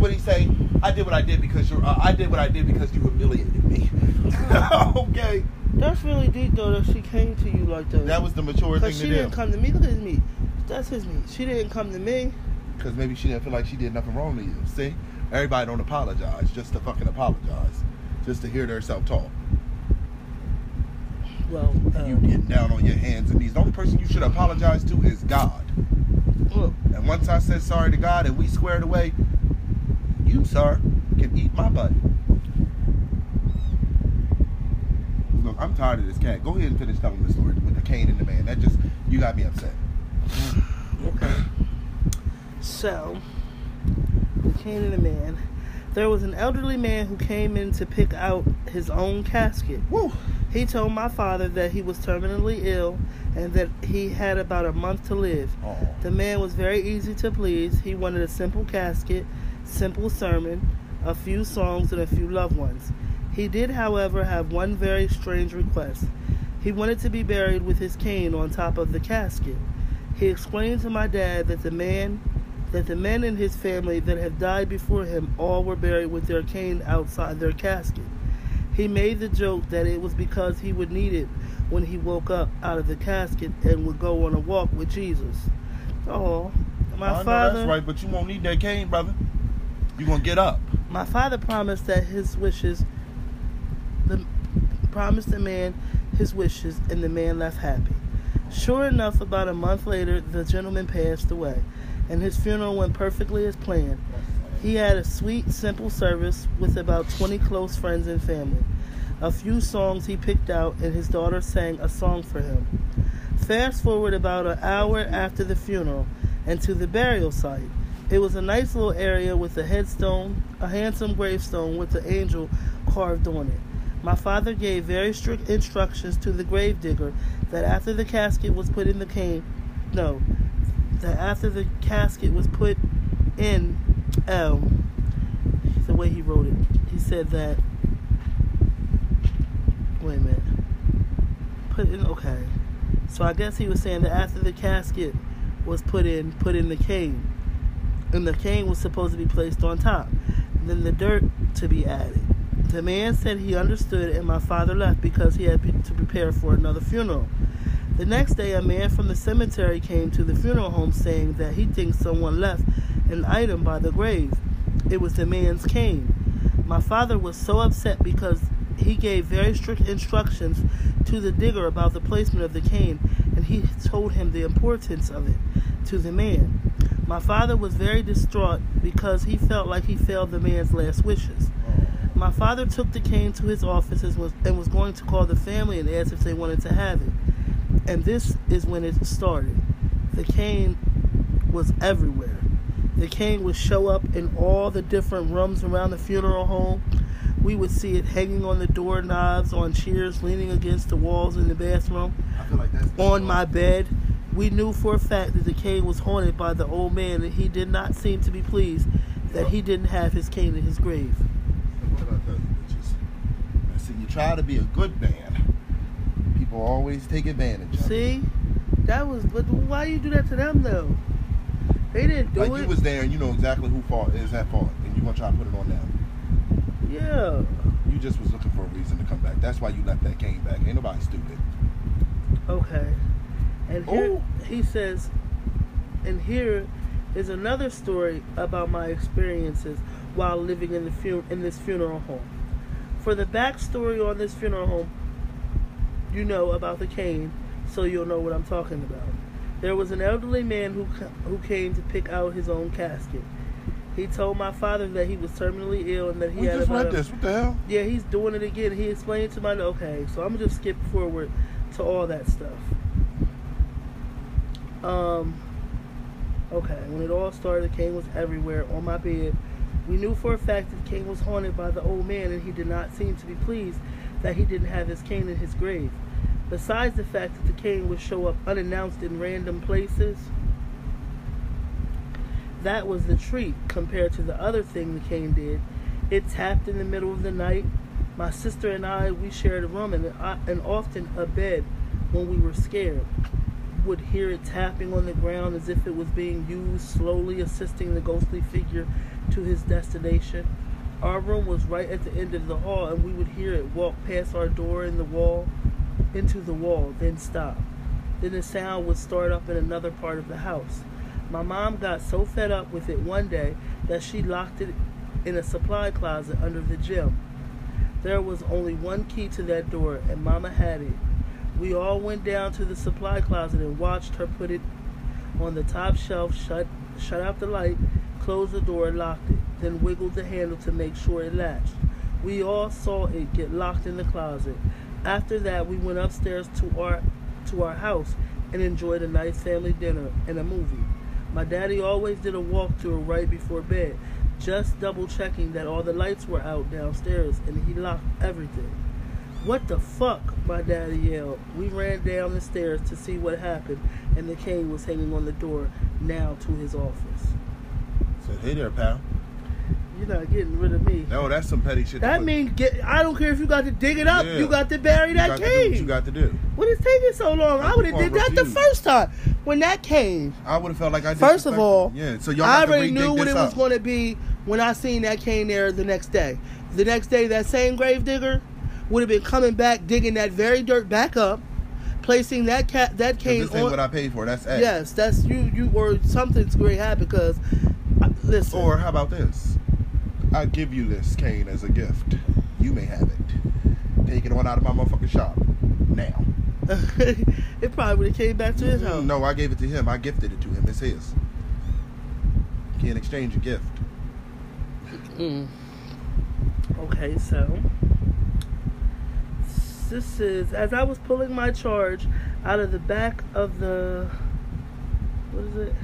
What he say? I did what I did because you're. Uh, I did what I did because you humiliated me. okay, That's really deep though that she came to you like that. that was the mature thing Because to she didn't come to me. Look at his meat. That's his meat. She didn't come to me. Because maybe she didn't feel like she did nothing wrong to you. See, everybody don't apologize just to fucking apologize, just to hear themselves talk. Well, uh, You getting down on your hands and knees. The only person you should apologize to is God. look, And once I said sorry to God and we squared away, you, sir, can eat my butt. Look, I'm tired of this cat. Go ahead and finish telling the story with the cane and the man. That just, you got me upset. okay. So, the king and the man. There was an elderly man who came in to pick out his own casket. Woo! He told my father that he was terminally ill and that he had about a month to live. Oh. The man was very easy to please. He wanted a simple casket, simple sermon, a few songs, and a few loved ones. He did, however, have one very strange request. He wanted to be buried with his cane on top of the casket. He explained to my dad that the man that the men in his family that had died before him all were buried with their cane outside their casket. He made the joke that it was because he would need it when he woke up out of the casket and would go on a walk with Jesus. Oh, my I know father, that's right, but you won't need that cane, brother. You gonna get up. my father promised that his wishes, the promised the man his wishes, and the man left happy. Sure enough, about a month later, the gentleman passed away, and his funeral went perfectly as planned. He had a sweet, simple service with about 20 close friends and family. A few songs he picked out, and his daughter sang a song for him. Fast forward about an hour after the funeral and to the burial site. It was a nice little area with a headstone, a handsome gravestone with the angel carved on it. My father gave very strict instructions to the gravedigger that after the casket was put in the cane, no, that after the casket was put in, um, the way he wrote it, he said that. Wait a minute. put in. Okay, so I guess he was saying that after the casket was put in, put in the cane, and the cane was supposed to be placed on top, then the dirt to be added. The man said he understood, and my father left because he had to prepare for another funeral. The next day, a man from the cemetery came to the funeral home saying that he thinks someone left an item by the grave. It was the man's cane. My father was so upset because he gave very strict instructions to the digger about the placement of the cane, and he told him the importance of it to the man. My father was very distraught because he felt like he failed the man's last wishes. My father took the cane to his office and was, and was going to call the family and ask if they wanted to have it. And this is when it started. The cane was everywhere. The cane would show up in all the different rooms around the funeral home. We would see it hanging on the doorknobs, on chairs, leaning against the walls in the bathroom, like on my bed. We knew for a fact that the cane was haunted by the old man, and he did not seem to be pleased that he didn't have his cane in his grave. What about those bitches? I said, you try to be a good man. People always take advantage of it. See, that was. But why you do that to them though? They didn't do it. Like it. you was there and you know exactly who fault is at fault, and you gonna try to put it on them. yeah. You just was looking for a reason to come back. That's why you left that cane back. Ain't nobody stupid. Okay. And here he says, and here is another story about my experiences while living in the fu- in this funeral home. For the backstory on this funeral home, you know about the cane, so you'll know what I'm talking about. There was an elderly man who who came to pick out his own casket. He told my father that he was terminally ill and that he we had just read a- this. What the hell? yeah, he's doing it again. He explained to my okay, so I'm gonna just skip forward to all that stuff. Um, okay, when it all started, the cane was everywhere on my bed. We knew for a fact that the cane was haunted by the old man, and he did not seem to be pleased that he didn't have his cane in his grave. Besides the fact that the cane would show up unannounced in random places, that was the treat compared to the other thing the cane did. It tapped in the middle of the night. My sister and I, we shared a room and, uh, and often a bed when we were scared. Would hear it tapping on the ground as if it was being used, slowly assisting the ghostly figure to his destination. Our room was right at the end of the hall, and we would hear it walk past our door in the wall, into the wall, then stop. Then the sound would start up in another part of the house. My mom got so fed up with it one day that she locked it in a supply closet under the gym. There was only one key to that door, and Mama had it. We all went down to the supply closet and watched her put it on the top shelf, shut shut out the light, closed the door, and locked it, then wiggled the handle to make sure it latched. We all saw it get locked in the closet. After that, we went upstairs to our to our house and enjoyed a nice family dinner and a movie. My daddy always did a walkthrough right before bed, just double checking that all the lights were out downstairs, and he locked everything. What the fuck? My daddy yelled. We ran down the stairs to see what happened, and the cane was hanging on the door, now to his office. Said, hey there, pal. You're not getting rid of me. No, that's some petty shit. That means get. I don't care if you got to dig it up. Yeah. You got to bury you that got to do cane. what you got to do. What is taking so long? I would have did that the first time when that came. I would have felt like I First of all, yeah. So y'all I already knew what it was going to be when I seen that cane there the next day. The next day, that same grave digger would have been coming back, digging that very dirt back up, placing that cat that cane This ain't on. what I paid for. That's X. yes, that's you. You or something's great happened because. uh, Listen, Or how about this? I give you this cane as a gift. You may have it. Take it on out of my motherfucking shop now. it probably would have came back to his house. No, I gave it to him. I gifted it to him. It's his. Can't exchange a gift. Mm. Okay, so this is as I was pulling my charge out of the back of the what is it?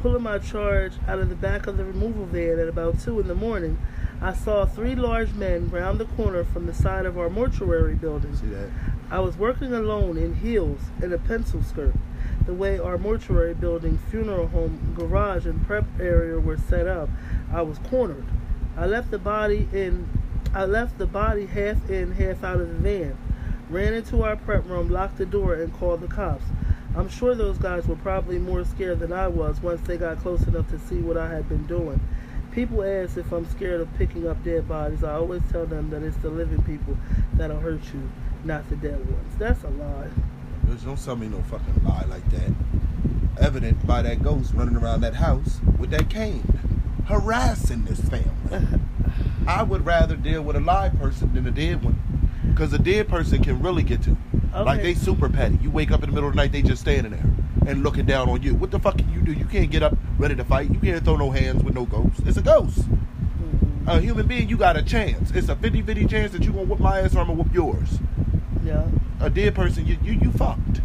Pulling my charge out of the back of the removal van at about two in the morning, I saw three large men round the corner from the side of our mortuary building. See that? I was working alone in heels and a pencil skirt. The way our mortuary building, funeral home, garage, and prep area were set up, I was cornered. I left the body in. I left the body half in, half out of the van. Ran into our prep room, locked the door, and called the cops. I'm sure those guys were probably more scared than I was once they got close enough to see what I had been doing. People ask if I'm scared of picking up dead bodies. I always tell them that it's the living people that'll hurt you, not the dead ones. That's a lie. Bitch, don't tell me no fucking lie like that. Evident by that ghost running around that house with that cane, harassing this family. I would rather deal with a live person than a dead one. Because a dead person can really get to. Like they super petty. You wake up in the middle of the night, they just standing there and looking down on you. What the fuck can you do? You can't get up ready to fight. You can't throw no hands with no ghost. It's a ghost. Mhm. A human being, you got a chance. It's a 50-50 chance that you gonna whoop my ass or I'm gonna whoop yours. Yeah. A dead person, you you, you fucked.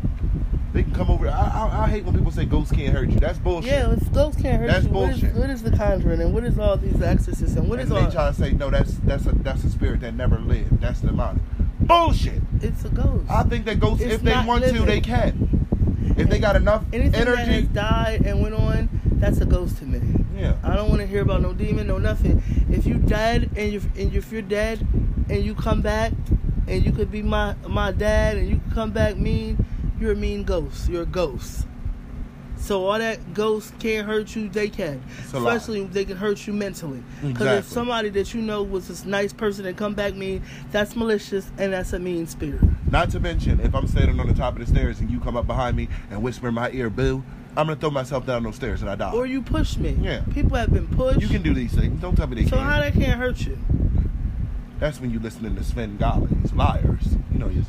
They can come over. I, I I hate when people say ghosts can't hurt you. That's bullshit. Yeah, if ghosts can't hurt That's you. What is, bullshit. what is the conjuring and what is all these exorcists and what is and all? they try to say no, that's that's a that's a spirit that never lived. That's demonic. Bullshit. It's a ghost. I think that ghosts, It's if they want to, they can. If they got enough Anything that has energy, died and went on, that's a ghost to me. yeah. I don't want to hear about no demon, no nothing. If you dead and you and if you're dead and you come back and you could be my my dad and you could come back mean, you're a mean ghost. You're a ghost. So all that ghosts can't hurt you, they can. It's a lie. Especially if they can hurt you mentally. Because Exactly. if somebody that you know was this nice person and come back mean, that's malicious and that's a mean spirit. Not to mention, if I'm standing on the top of the stairs and you come up behind me and whisper in my ear, "Boo," I'm gonna throw myself down those stairs and I die. Or you push me. Yeah. People have been pushed. you can do these things. Don't tell me they So can't. So how that can't hurt you? That's when you listening to Svengali's liars. You know you're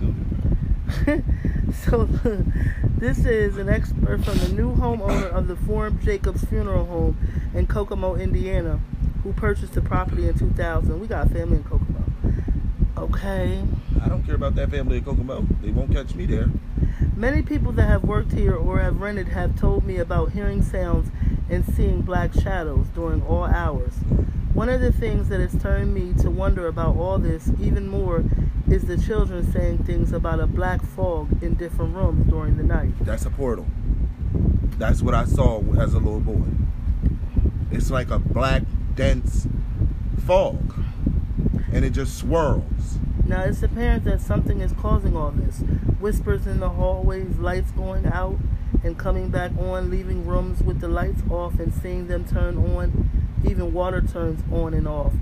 so this is an expert from the new homeowner of the Forum Jacobs Funeral Home in Kokomo, Indiana, who purchased the property in 2000. We got a family in Kokomo. Okay. I don't care about that family in Kokomo. They won't catch me there. Many people that have worked here or have rented have told me about hearing sounds and seeing black shadows during all hours. One of the things that has turned me to wonder about all this even more is the children saying things about a black fog in different rooms during the night. That's a portal. That's what I saw as a little boy. It's like a black, dense fog. And it just swirls. Now it's apparent that something is causing all this. Whispers in the hallways, lights going out and coming back on, leaving rooms with the lights off and seeing them turn on. Even water turns on and off.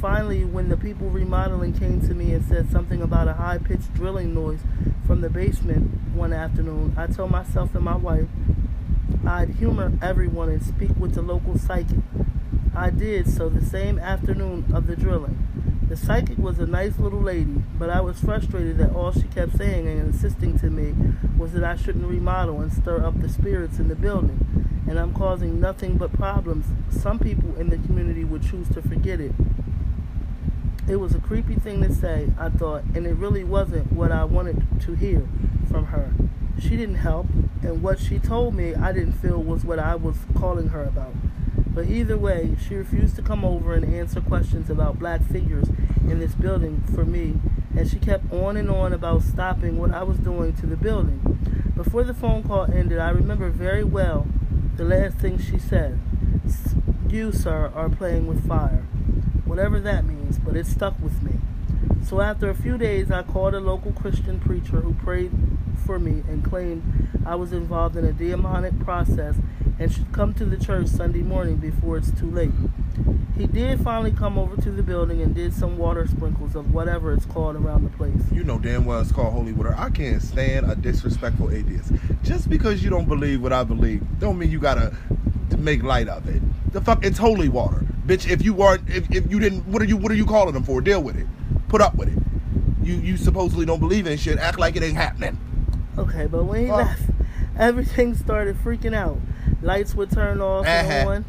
Finally, when the people remodeling came to me and said something about a high pitched drilling noise from the basement one afternoon, I told myself and my wife I'd humor everyone and speak with the local psychic. I did so the same afternoon of the drilling. The psychic was a nice little lady, but I was frustrated that all she kept saying and insisting to me was that I shouldn't remodel and stir up the spirits in the building, and I'm causing nothing but problems. Some people in the community would choose to forget it. It was a creepy thing to say, I thought, and it really wasn't what I wanted to hear from her. She didn't help, and what she told me I didn't feel was what I was calling her about. But either way, she refused to come over and answer questions about black figures in this building for me, and she kept on and on about stopping what I was doing to the building. Before the phone call ended, I remember very well the last thing she said. "S- You, sir, are playing with fire. Whatever that means, but it stuck with me. So after a few days, I called a local Christian preacher who prayed for me and claimed I was involved in a demonic process and should come to the church Sunday morning before it's too late. He did finally come over to the building and did some water sprinkles of whatever it's called around the place. You know damn well it's called holy water. I can't stand a disrespectful atheist. Just because you don't believe what I believe, don't mean you gotta make light of it. The fuck, it's holy water, bitch. If you aren't, if, if you didn't, what are you, what are you calling them for? Deal with it. Put up with it. You you supposedly don't believe in shit. Act like it ain't happening. Okay, but when he Oh. left, everything started freaking out. Lights would turn off Uh-huh. and on.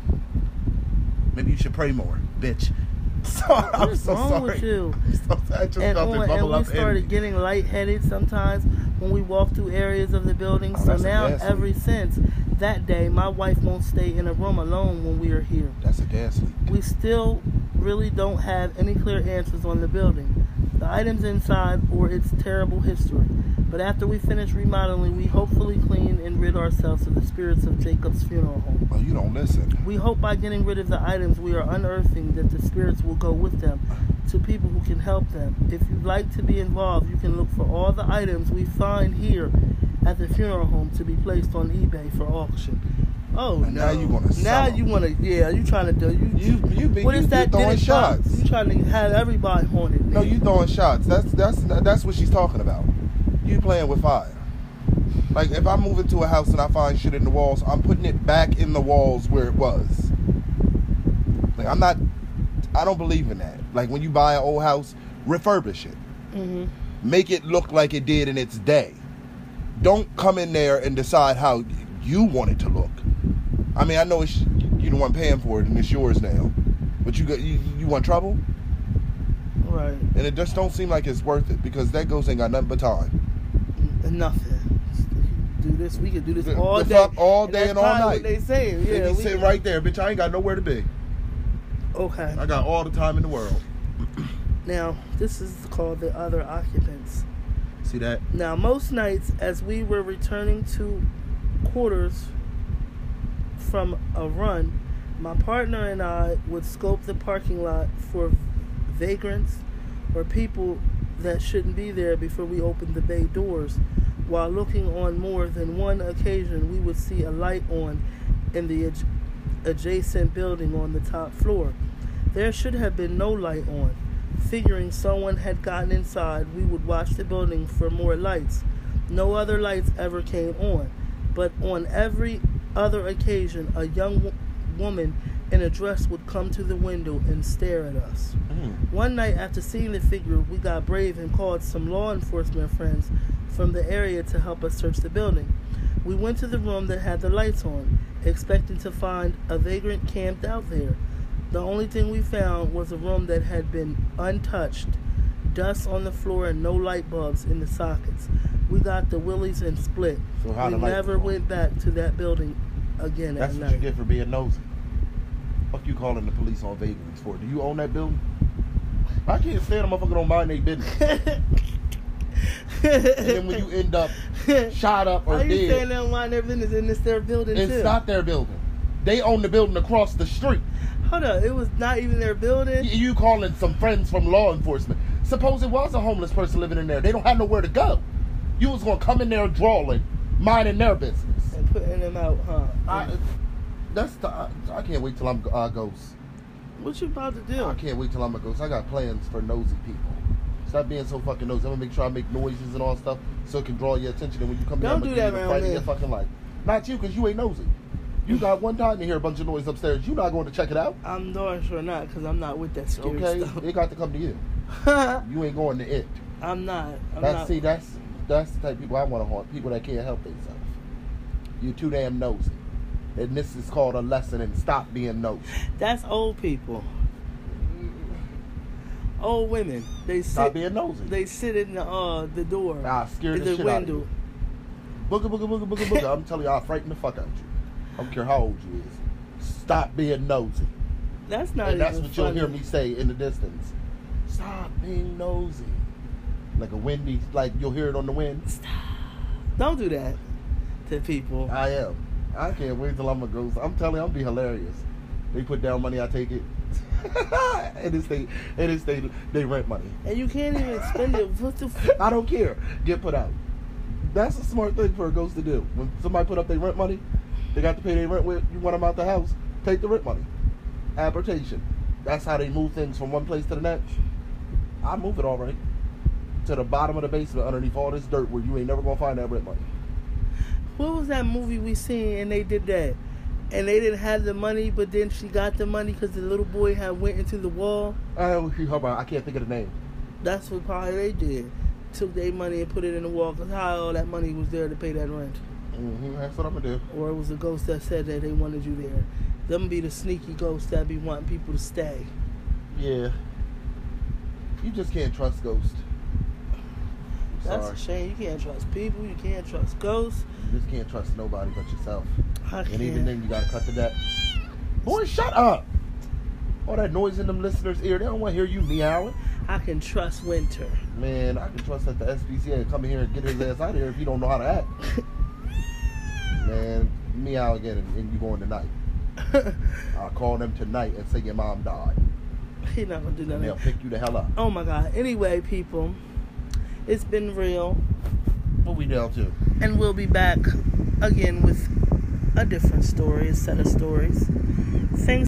Maybe you should pray more, bitch. So, I'm so wrong sorry. with you? I'm so sorry. I just and, felt on, it and bubble we started in getting lightheaded sometimes when we walked through areas of the building. Oh, so now, ever since that day, my wife won't stay in a room alone when we are here. That's a gas leak. We still really don't have any clear answers on the building, the items inside, or its terrible history. But after we finish remodeling, we hopefully clean and rid ourselves of the spirits of Jacob's funeral home. Well, you don't listen. We hope by getting rid of the items we are unearthing that the spirits will go with them to people who can help them. If you'd like to be involved, you can look for all the items we find here at the funeral home to be placed on eBay for auction. Oh, And now you wanna Now sell 'em. you want to? Yeah, you trying to do you? You you be what you, is that? throwing shots. You trying to have everybody haunted? No, you throwing shots. That's that's that's what she's talking about. You playing with fire. Like if I move into a house and I find shit in the walls, I'm putting it back in the walls where it was. Like I'm not. I don't believe in that. Like when you buy an old house, refurbish it. hmm Make it look like it did in its day. Don't come in there and decide how you want it to look. I mean, I know it's you the one paying for it and it's yours now, but you got you, you want trouble, Right. and it just don't seem like it's worth it because that ghost ain't got nothing but time. Nothing. Do this. We can do this all day. all day that's and all night. They saying? They Yeah. we sitting right there, bitch. I ain't got nowhere to be. Okay. I got all the time in the world. Now this is called the other occupants. See that? Now most nights, as we were returning to quarters from a run, my partner and I would scope the parking lot for vagrants or people that shouldn't be there before we opened the bay doors. While looking on more than one occasion, we would see a light on in the adj- adjacent building on the top floor. There should have been no light on. Figuring someone had gotten inside, we would watch the building for more lights. No other lights ever came on, but on every other occasion, a young wo- woman in a dress would come to the window and stare at us. Mm. One night after seeing the figure, we got brave and called some law enforcement friends from the area to help us search the building. We went to the room that had the lights on, expecting to find a vagrant camped out there. The only thing we found was a room that had been untouched, dust on the floor, and no light bulbs in the sockets. We got the willies and split. So how we never went back to that building again That's at what night. you get for being nosy. Fuck you calling the police on vagrants for? Do you own that building? I can't stand a motherfucker don't mind their business. And then when you end up shot up or How you dead, saying they don't mind their business and it's their building it's too? not their building. They own the building across the street. Hold up, it was not even their building. Y- You calling some friends from law enforcement. Suppose it was a homeless person living in there. They don't have nowhere to go. You was gonna come in there drawing, minding their business. and putting them out, huh? I, that's the, I, I can't wait till I'm uh, ghost. What you about to do? I can't wait till I'm a ghost. I got plans for nosy people. Stop being so fucking nosy. I'm gonna make sure I make noises and all stuff so it can draw your attention. And when you come Don't in, do I'm that gonna around me. your fucking life. Not you, because you ain't nosy. You got one time to hear a bunch of noise upstairs. You not going to check it out. I'm darn sure not, because I'm not with that scary Okay, stuff. it got to come to you. You ain't going to it. I'm not. I'm That's not. see, that's that's the type of people I want to haunt. People that can't help themselves. You too damn nosy. And this is called a lesson and stop being nosy. That's old people. Old women. They Stop sit. being nosy. They sit in the uh the door. Nah, scare in the the shit out of window. Booga booga booga booga booga. I'm telling you, I'll frighten the fuck out of you. I don't care how old you is. Stop being nosy. That's not and that's what you'll hear me say in the distance. Stop being nosy. Like a windy, like you'll hear it on the wind. Stop. Don't do that to people. I am. I can't wait till I'm a ghost. I'm telling you, I'm be hilarious. They put down money, I take it. and it's they, and it's they, they rent money. And you can't even spend it. What the? F- I don't care. Get put out. That's a smart thing for a ghost to do. When somebody put up their rent money, they got to pay their rent with. You want them out the house? Take the rent money. Apportation. That's how they move things from one place to the next. I move it all right to the bottom of the basement underneath all this dirt where you ain't never gonna find that rent money. What was that movie we seen and they did that? And they didn't have the money, but then she got the money because the little boy had went into the wall. Uh, hold on, I can't think of the name. That's what probably they did. Took their money and put it in the wall because how all that money was there to pay that rent. hmm that's what I'm gonna do. Or it was a ghost that said that they wanted you there. Them be the sneaky ghosts that be wanting people to stay. Yeah. You just can't trust ghosts. That's Sorry. a shame. You can't trust people. You can't trust ghosts. You just can't trust nobody but yourself. I And even can't. then, you gotta cut to that. Boy, shut up! All that noise in them listeners' ear, they don't want to hear you meowing. I can trust Winter. Man, I can trust that the SPCA come in here and get his ass out of here if he don't know how to act. Man, meow again and, and you going tonight. I'll call them tonight and say your mom died. He not gonna do And they'll pick you the hell up. Oh my god. Anyway, people, it's been real, What we down to? and we'll be back again with a different story, a set of stories. Thanks.